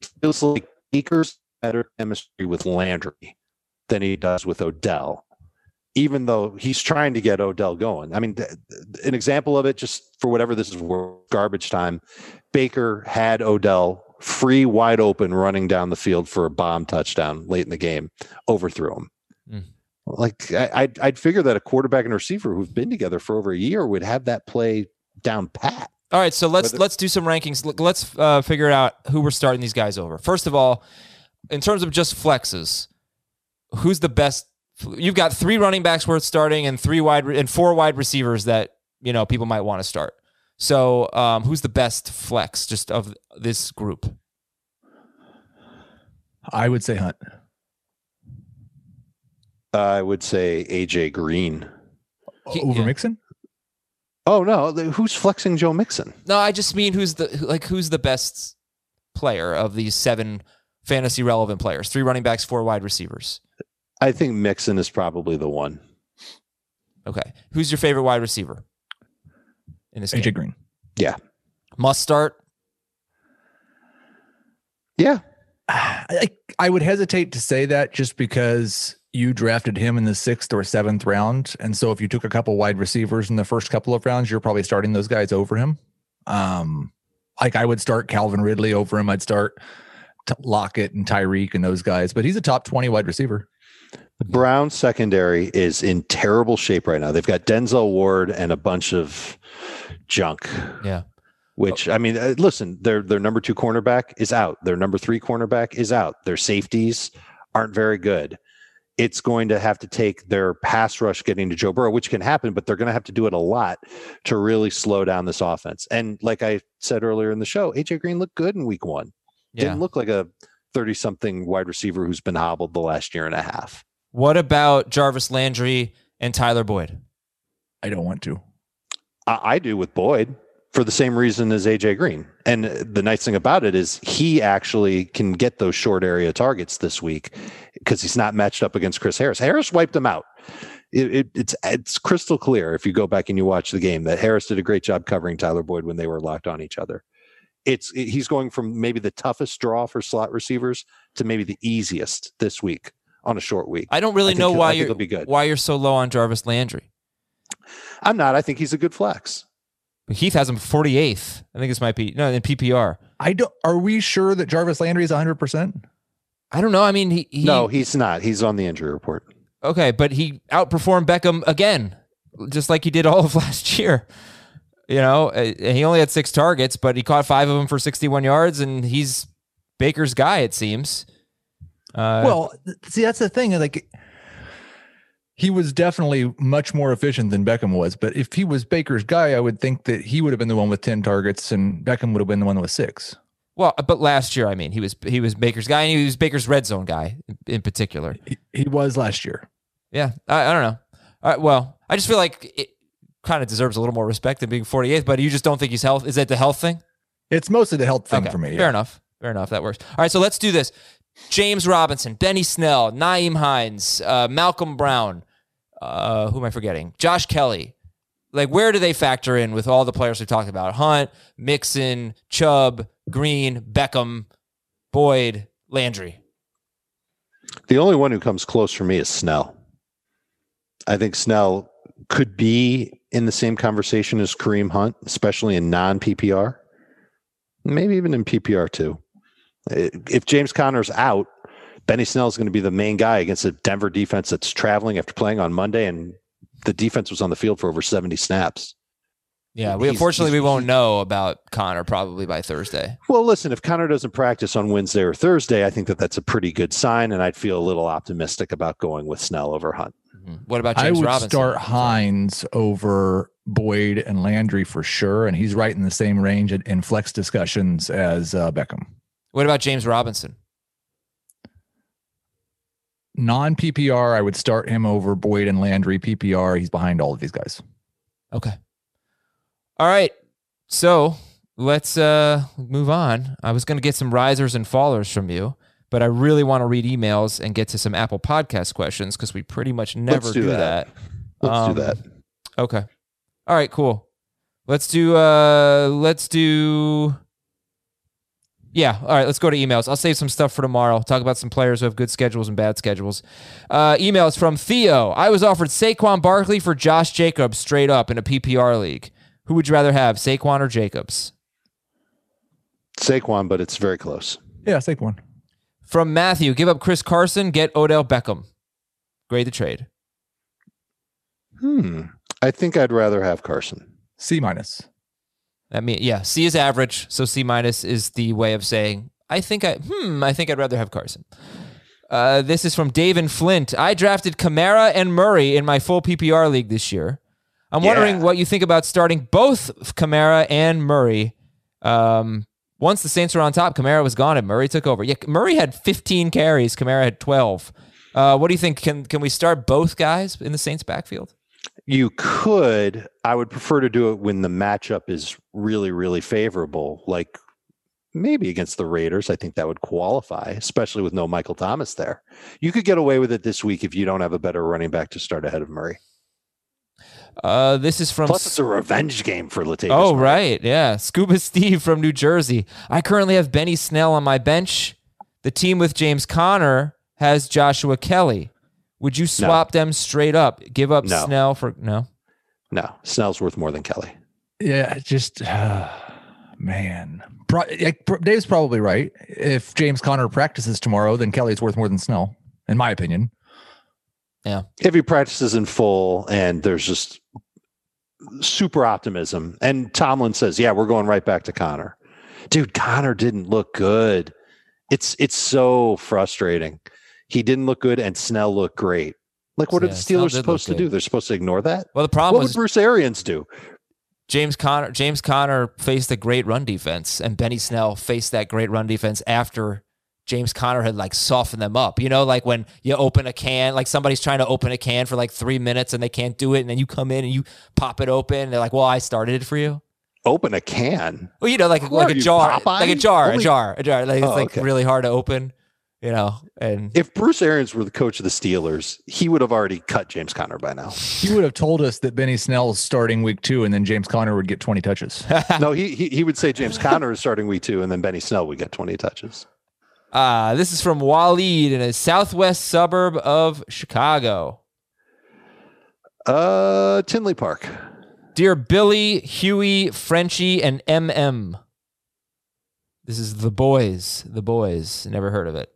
it feels like Baker's better chemistry with Landry than he does with Odell. Even though he's trying to get Odell going. I mean, th- th- an example of it, just for whatever this is worth, garbage time. Baker had Odell free, wide open, running down the field for a bomb touchdown late in the game, overthrew him. Mm. Like I, I'd, I'd figure that a quarterback and receiver who've been together for over a year would have that play down pat. All right, so let's Whether- let's do some rankings. Let's uh, figure out who we're starting these guys over. First of all, in terms of just flexes, who's the best? You've got three running backs worth starting and three wide and four wide receivers that you know people might want to start. So, um, who's the best flex just of this group? I would say Hunt. I would say AJ Green. He- over yeah. Mixon. Oh no, the- who's flexing Joe Mixon? No, I just mean who's the like who's the best player of these seven fantasy relevant players? Three running backs, four wide receivers. I think Mixon is probably the one. Okay, who's your favorite wide receiver in this AJ game? Green. Yeah. Must start. Yeah, I, I would hesitate to say that just because you drafted him in the sixth or seventh round, and so if you took a couple wide receivers in the first couple of rounds, you're probably starting those guys over him. Um, like I would start Calvin Ridley over him. I'd start T- Lockett and Tyreek and those guys, but he's a top twenty wide receiver. The Browns secondary is in terrible shape right now. They've got Denzel Ward and a bunch of junk. Yeah. Which I mean, uh, listen, their their number two cornerback is out. Their number three cornerback is out. Their safeties aren't very good. It's going to have to take their pass rush getting to Joe Burrow, which can happen, but they're going to have to do it a lot to really slow down this offense. And like I said earlier in the show, AJ Green looked good in week one. Yeah. Didn't look like a 30 something wide receiver who's been hobbled the last year and a half. What about Jarvis Landry and Tyler Boyd? I don't want to. I, I do with Boyd for the same reason as AJ Green. And the nice thing about it is he actually can get those short area targets this week because he's not matched up against Chris Harris. Harris wiped him out. It, it, it's it's crystal clear if you go back and you watch the game that Harris did a great job covering Tyler Boyd when they were locked on each other. It's it, he's going from maybe the toughest draw for slot receivers to maybe the easiest this week on a short week. I don't really I know why you're he'll be good. why you're so low on Jarvis Landry. I'm not. I think he's a good flex. But Heath has him 48th. I think this might be no in PPR. I don't. Are we sure that Jarvis Landry is 100? percent I don't know. I mean, he, he no, he's not. He's on the injury report. okay, but he outperformed Beckham again, just like he did all of last year. You know, uh, he only had six targets, but he caught five of them for 61 yards, and he's Baker's guy. It seems. Uh, well, see, that's the thing. Like, he was definitely much more efficient than Beckham was. But if he was Baker's guy, I would think that he would have been the one with 10 targets and Beckham would have been the one with six. well, but last year, I mean, he was he was Baker's guy, and he was Baker's red zone guy in, particular. He, he was last year. Yeah, I, I don't know. All right, well, I just feel like it kind of deserves a little more respect than being 48th, but you just don't think he's health. Is that the health thing? It's mostly the health thing Okay, for me. Fair yeah. enough. Fair enough. That works. All right, so let's do this. James Robinson, Benny Snell, Nyheim Hines, uh, Malcolm Brown. Uh, who am I forgetting? Josh Kelley. Like, where do they factor in with all the players we talked about? Hunt, Mixon, Chubb, Green, Beckham, Boyd, Landry. The only one who comes close for me is Snell. I think Snell could be in the same conversation as Kareem Hunt, especially in non PPR, maybe even in PPR too. I- If James Conner's out, Benny Snell is going to be the main guy against a Denver defense that's traveling after playing on Monday, and the defense was on the field for over 70 snaps. Yeah, we He's- unfortunately we won't know about Conner probably by Thursday. Well, listen, if Conner doesn't practice on Wednesday or Thursday, I think that that's a pretty good sign, and I'd feel a little optimistic about going with Snell over Hunt. Mhm. What about James I would Robinson? start Hines over Boyd and Landry for sure. And he's right in the same range in, in flex discussions as uh, Beckham. What about James Robinson? Non PPR, I would start him over Boyd and Landry. PPR, he's behind all of these guys. Okay. All right. So let's uh move on. I was gonna get some risers and fallers from you, but I really want to read emails and get to some Apple Podcast questions because we pretty much never do do, that. that. Let's Um, do that. Okay. All right, cool. Let's do uh let's do Yeah, all right, let's go to emails. I'll save some stuff for tomorrow. Talk about some players who have good schedules and bad schedules. Uh emails from Theo. I was offered Saquon Barkley for Josh Jacobs straight up in a PPR league. Who would you rather have, Saquon or Jacobs? Saquon, but it's very close. Yeah, take one. From Matthew, give up Chris Carson, get Odell Beckham. Grade the trade. Hmm. I think I'd rather have Carson. C minus. I mean, yeah, C is average, so C minus is the way of saying I think I hmm I think I'd rather have Carson. Uh, this is from Dave and Flint. I drafted Kamara and Murray in my full PPR league this year. I'm wondering what you think about starting both Kamara and Murray. Um, once the Saints were on top, Kamara was gone and Murray took over. Yeah, Murray had 15 carries. Kamara had 12. Uh, what do you think? Can can we start both guys in the Saints backfield? You could. I would prefer to do it when the matchup is really, really favorable, like maybe against the Raiders. I think that would qualify, especially with no Michael Thomas there. You could get away with it this week if you don't have a better running back to start ahead of Murray. Uh, this is from Plus, it's a revenge game for Latavius. Oh, Murray. right. Yeah. Scuba Steve from New Jersey. I currently have Benny Snell on my bench. The team with James Conner has Joshua Kelley. Would you swap them straight up? Give up No. Snell for no? No, Snell's worth more than Kelley. Yeah, just uh, man. Pro- Dave's probably right. If James Conner practices tomorrow, then Kelley's worth more than Snell, in my opinion. Yeah. If he practices in full and there's just super optimism, and Tomlin says, "Yeah, we're going right back to Conner." Dude, Conner didn't look good. It's it's so frustrating. He didn't look good, and Snell looked great. Like, what Yeah, are the Steelers supposed to do? They're supposed to ignore that. Well, the problem What was would Bruce Arians do? James Conner. James Conner faced a great run defense, and Benny Snell faced that great run defense after James Conner had like softened them up. You know, like when you open a can, like somebody's trying to open a can for like three minutes and they can't do it, and then you come in and you pop it open. And they're like, "Well, I started it for you." Open a can. Well, you know, like Who like a jar, Popeye? like a jar, Only- a jar, a jar. Like it's Oh, like okay. really hard to open. You know, and If Bruce Arians were the coach of the Steelers, he would have already cut James Conner by now. He would have told us that Benny Snell's starting week two, and then James Conner would get 20 touches. no, he, he he would say James Conner is starting week two, and then Benny Snell would get 20 touches. uh, this is from Waleed in a southwest suburb of Chicago. Uh, Tinley Park. Dear Billy, Huey, Frenchie, and MM. This is the boys. The boys. Never heard of it.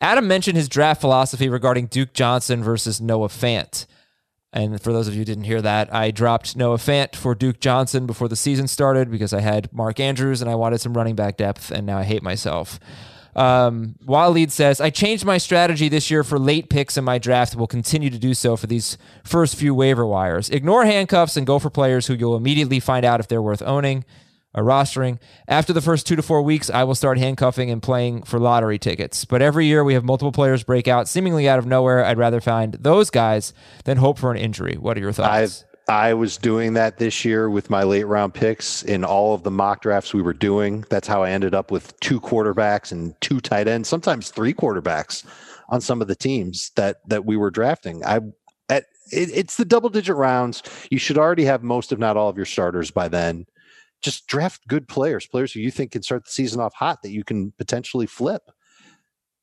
Adam mentioned his draft philosophy regarding Duke Johnson versus Noah Fant. And for those of you who didn't hear that, I dropped Noah Fant for Duke Johnson before the season started because I had Mark Andrews and I wanted some running back depth, and now I hate myself. Um, Waleed says, I changed my strategy this year for late picks in my draft will continue to do so for these first few waiver wires. Ignore handcuffs and go for players who you'll immediately find out if they're worth owning or rostering. After the first two to four weeks, I will start handcuffing and playing for lottery tickets. But every year we have multiple players break out seemingly out of nowhere. I'd rather find those guys than hope for an injury. What are your thoughts? I've I was doing that this year with my late round picks in all of the mock drafts we were doing. That's how I ended up with two quarterbacks and two tight ends, sometimes three quarterbacks on some of the teams that that we were drafting. I at it, it's the double digit rounds. You should already have most, if not all, of your starters by then. Just draft good players, players who you think can start the season off hot that you can potentially flip.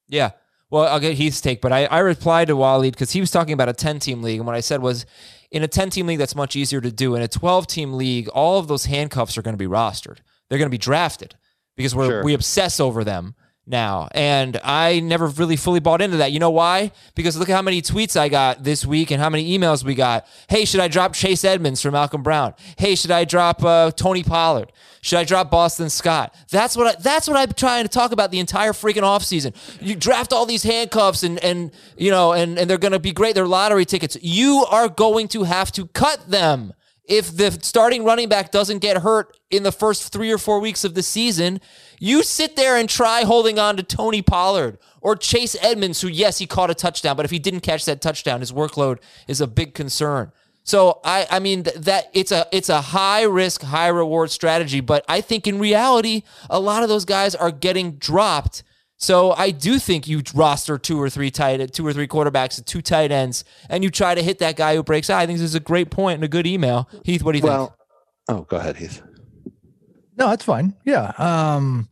Yeah. Well, I'll get Heath's take, but I, I replied to Waleed because he was talking about a 10 team league. And what I said was in a 10 team league, that's much easier to do. In a 12 team league, all of those handcuffs are going to be rostered. They're going to be drafted because we're, Sure. we obsess over them now. And I never really fully bought into that. You know why? Because look at how many tweets I got this week and how many emails we got. Hey, should I drop Chase Edmonds for Malcolm Brown? Hey, should I drop uh, Tony Pollard? Should I drop Boston Scott? That's what I, that's what I'm trying to talk about the entire freaking offseason. You draft all these handcuffs and and you know and and they're going to be great. They're lottery tickets. You are going to have to cut them. If the starting running back doesn't get hurt in the first 3 or 4 weeks of the season, you sit there and try holding on to Tony Pollard or Chase Edmonds who yes, he caught a touchdown, but if he didn't catch that touchdown, his workload is a big concern. So I, I mean th- that it's a it's a high risk, high reward strategy, but I think in reality, a lot of those guys are getting dropped. So I do think you roster two or three tight, two or three quarterbacks two tight ends, and you try to hit that guy who breaks out. I think this is a great point and a good email. Heath, what do you think? Well, oh, go ahead, Heath. No, that's fine. Yeah. Um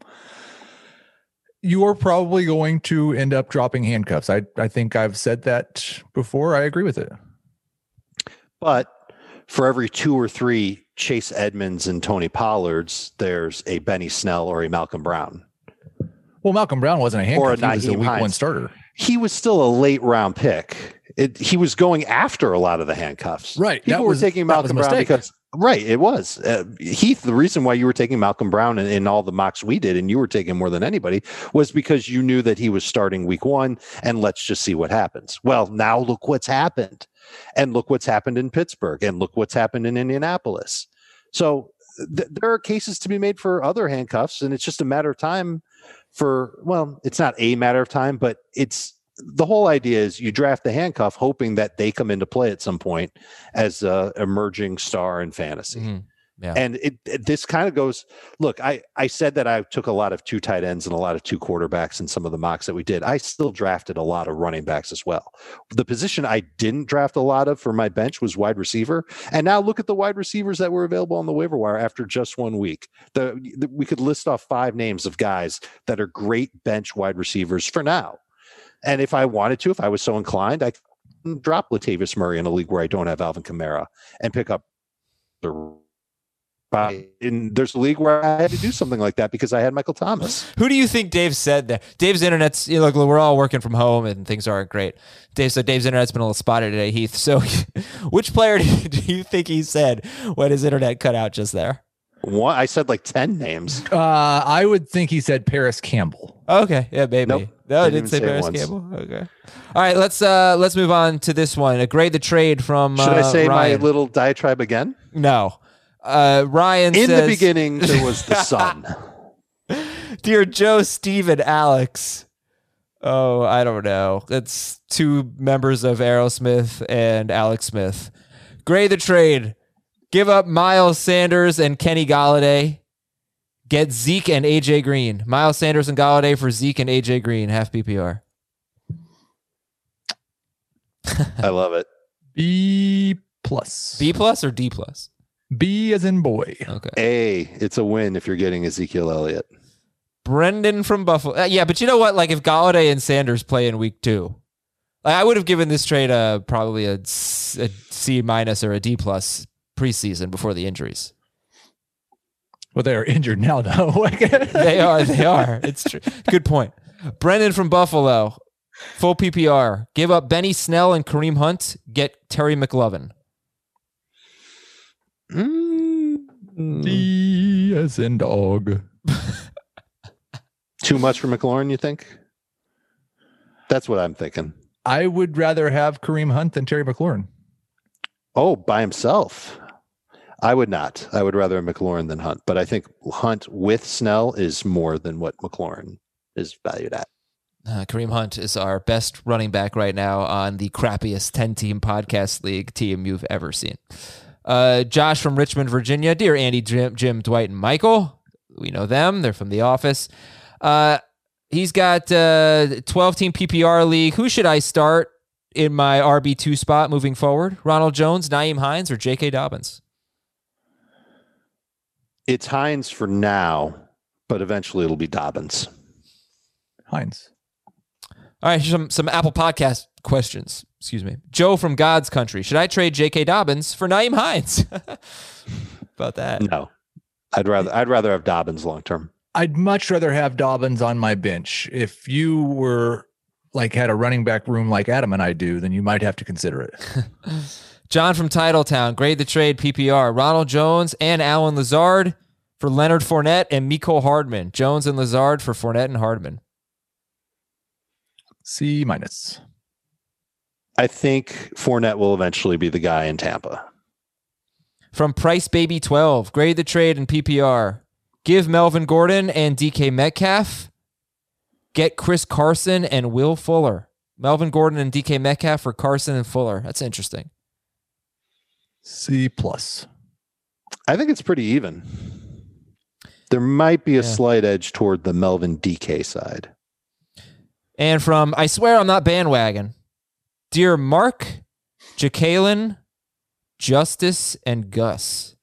you are probably going to end up dropping handcuffs. I I think I've said that before. I agree with it. But for every two or three Chase Edmonds and Tony Pollards, there's a Benny Snell or a Malcolm Brown. Well, Malcolm Brown wasn't a handcuff. He was a week one starter. He was still a late round pick. It, he was going after a lot of the handcuffs. Right, People that were was- taking Malcolm Brown because right, it was uh, Heath. The reason why you were taking Malcolm Brown in, in all the mocks we did, and you were taking more than anybody, was because you knew that he was starting week one, and let's just see what happens. Well, now look what's happened, and look what's happened in Pittsburgh, and look what's happened in Indianapolis. So th- there are cases to be made for other handcuffs, and it's just a matter of time. For well, it's not a matter of time, but it's the whole idea is you draft the handcuff hoping that they come into play at some point as a emerging star in fantasy. Mhm. Yeah. And it, it- this kind of goes look, I I said that I took a lot of two tight ends and a lot of two quarterbacks in some of the mocks that we did. I still drafted a lot of running backs as well. The position I didn't draft a lot of for my bench was wide receiver. And now look at the wide receivers that were available on the waiver wire after just one week. The, the we could list off five names of guys that are great bench wide receivers for now. And if I wanted to, if I was so inclined, I could drop Latavius Murray in a league where I don't have Alvin Kamara and pick up the in, there's a league where I had to do something like that because I had Michael Thomas. Who do you think Dave said there? Dave's internet's you know, look. We're all working from home and things aren't great. Dave, so Dave's internet's been a little spotty today. Heath, so which player do you think he said when his internet cut out just there? One, I said like ten names. Uh, I would think he said Parris Campbell. Okay, yeah, maybe. Nope. No, I Didn't didn't say say Parris once. Campbell. Okay. All right, let's uh let's move on to this one. A grade the trade from. Should uh, I say Ryan. my little diatribe again? No. Uh, Ryan In says, the beginning, there was the sun. Dear Joe, Steve, and Alex. Oh, I don't know. It's two members of Aerosmith and Alex Smith. Gray the trade. Give up Miles Sanders and Kenny Golladay. Get Zeke and AJ Green. Miles Sanders and Golladay for Zeke and AJ Green. Half PPR. I love it. B plus. B plus or D plus? B as in boy. Okay. A, it's a win if you're getting Ezekiel Elliott. Brendan from Buffalo. Uh, yeah, but you know what? Like if Golladay and Sanders play in week two, like, I would have given this trade a probably a, S- a C minus or a D plus preseason before the injuries. Well, they are injured now, though. They are. They are. It's true. Good point. Brendan from Buffalo. Full PPR. Give up Benny Snell and Kareem Hunt. Get Terry McLaurin. Mm, D as in dog. too much for McLaurin, you think? That's what I'm thinking. I would rather have Kareem Hunt than Terry McLaurin. Oh, by himself. I would not. I would rather McLaurin than Hunt, but I think Hunt with Snell is more than what McLaurin is valued at. Uh, Kareem Hunt is our best running back right now on the crappiest 10 team podcast league team you've ever seen. Uh, Josh from Richmond, Virginia. Dear Andy, Jim, Jim, Dwight, and Michael. We know them. They're from the office. Uh, he's got uh, 12 team PPR league. Who should I start in my RB2 spot moving forward? Ronald Jones, Nyheim Hines, or J.K. Dobbins? It's Hines for now, but eventually it'll be Dobbins. Hines. All right, here's some some Apple Podcast questions. Excuse me. Joe from God's Country. Should I trade J.K. Dobbins for Nyheim Hines? About that. No. I'd rather I'd rather have Dobbins long term. I'd much rather have Dobbins on my bench. If you were like had a running back room like Adam and I do, then you might have to consider it. John from Titletown. Grade the trade PPR. Ronald Jones and Allen Lazard for Leonard Fournette and Mecole Hardman. Jones and Lazard for Fournette and Hardman. C minus. I think Fournette will eventually be the guy in Tampa. From Price Baby 12. Grade the trade in PPR. Give Melvin Gordon and DK Metcalf. Get Chris Carson and Will Fuller. Melvin Gordon and DK Metcalf for Carson and Fuller. That's interesting. C plus. I think it's pretty even. There might be a Yeah. slight edge toward the Melvin DK side. And from I swear I'm not bandwagon. Dear Mark, Jacalen, Justice, and Gus.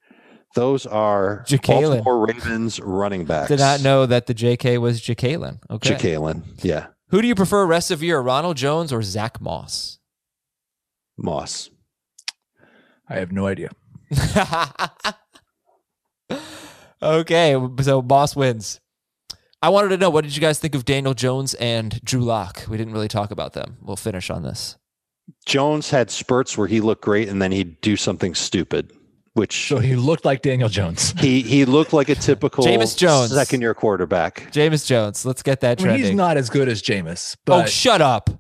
Those are Jacalen. Baltimore Ravens running backs. Did not know that the JK was Jacalen. Okay. Jacalen. Yeah. Who do you prefer rest of year, Ronald Jones or Zach Moss? Moss. I have no idea. okay, so Moss wins. I wanted to know what did you guys think of Daniel Jones and Drew Lock? We didn't really talk about them. We'll finish on this. Jones had spurts where he looked great and then he'd do something stupid, which So he looked like Daniel Jones. he he looked like a typical Jameis Jones. second year quarterback. Jameis Jones, let's get that I mean, he's not as good as Jameis, oh, shut up.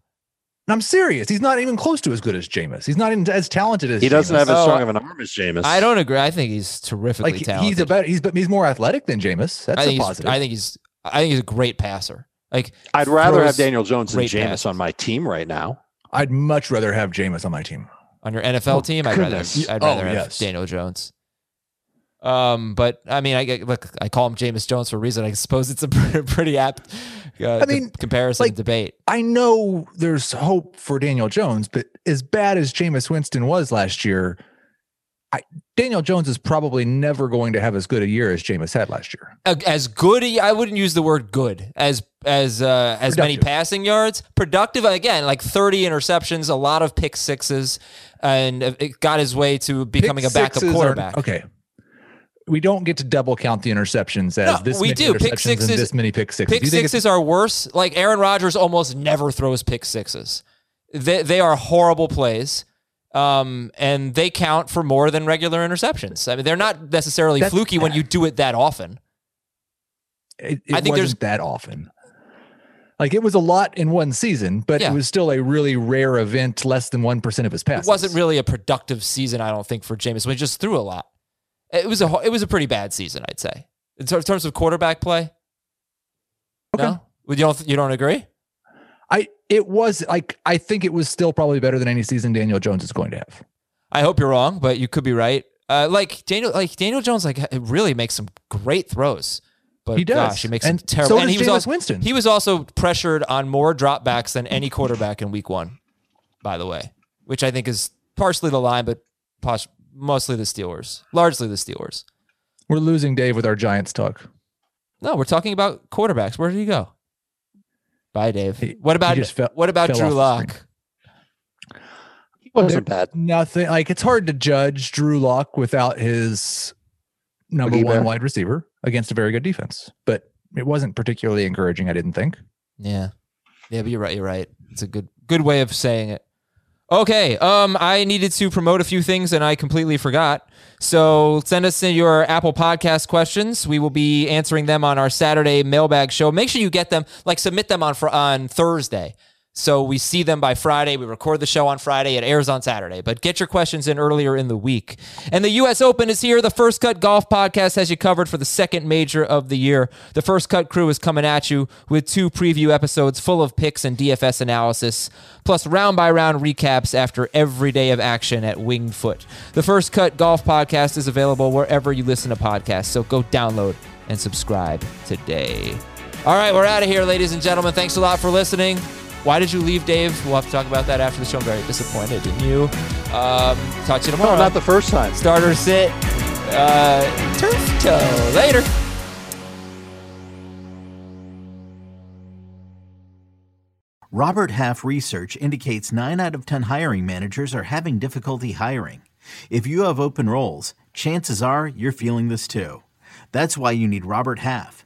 I'm serious. He's not even close to as good as Jameis. He's not even as talented as He doesn't Jameis. have as Oh, strong of an arm as Jameis. I don't agree. I think he's terrifically like talented. he's a better. He's but he's more athletic than Jameis. That's I a think, he's, positive. I think he's I think he's a great passer. Like I'd rather have Daniel Jones than great Jameis passes. on my team right now. I'd much rather have Jameis on my team. on your NFL team. I'd rather. I'd Oh, have yes. Daniel Jones. Um, but I mean, I get- look. I call him Jameis Jones for a reason. I suppose it's a pretty, pretty apt. Uh, I mean, comparison like- debate. I know there's hope for Daniel Jones, but as bad as Jameis Winston was last year, I, Daniel Jones is probably never going to have as good a year as Jameis had last year. As good, I wouldn't use the word good as as uh, as many passing yards. Productive again, like thirty interceptions, a lot of pick sixes, and it got his way to becoming Pick a backup sixes are- quarterback. okay. We don't get to double count the interceptions as No, this we many do. Pick sixes- and this many pick sixes. Pick Do you think sixes are worse. Like Aaron Rodgers almost never throws pick sixes. They they are horrible plays. Um, and they count for more than regular interceptions. I mean, they're not necessarily fluky when you do it that often. it, it I think there's- wasn't that often. Like it was a lot in one season, but Yeah. it was still a really rare event. Less than one percent of his passes. It wasn't really a productive season, I don't think, for Jameis. We just threw a lot. It was a it was a pretty bad season, I'd say, in terms of quarterback play. Okay. No, you don't you don't agree? I. It was like I think it was still probably better than any season Daniel Jones is going to have. I hope you're wrong, but you could be right. Uh, like Daniel, like Daniel Jones, like really makes some great throws. But He does. gosh, he makes And terrible. so and he was Jameis also Winston. he was also pressured on more dropbacks than any quarterback in Week One. By the way, which I think is partially the line, but mostly the Steelers, largely the Steelers. We're losing Dave with our Giants talk. No, we're talking about quarterbacks. Where did he go? Bye, Dave. He- what about he just fell- what about Drew Lock? He wasn't bad. Nothing like it's hard to judge Drew Lock without his number one wide receiver against a very good defense. But it wasn't particularly encouraging. I didn't think. Yeah. Yeah, but you're right. You're right. It's a good good way of saying it. Okay. Um, I needed to promote a few things and I completely forgot. So send us in your Apple Podcast questions. We will be answering them on our Saturday mailbag show. Make sure you get them, like submit them on fr- on Thursday. So we see them by Friday. We record the show on Friday. It airs on Saturday. But get your questions in earlier in the week. And the U.S. Open is here. The First Cut Golf Podcast has you covered for the second major of the year. The First Cut crew is coming at you with two preview episodes full of picks and DFS analysis, plus round by round recaps after every day of action at Winged Foot. The First Cut Golf Podcast is available wherever you listen to podcasts. So go download and subscribe today. All right, we're out of here, ladies and gentlemen. Thanks a lot for listening. Why did you leave, Dave? We'll have to talk about that after the show. I'm very disappointed in you. Um, talk to you tomorrow. No, not the first time. Starter sit. Uh, turf toe. Later. Robert Half research indicates 9 out of 10 hiring managers are having difficulty hiring. If you have open roles, chances are you're feeling this too. That's why you need Robert Half.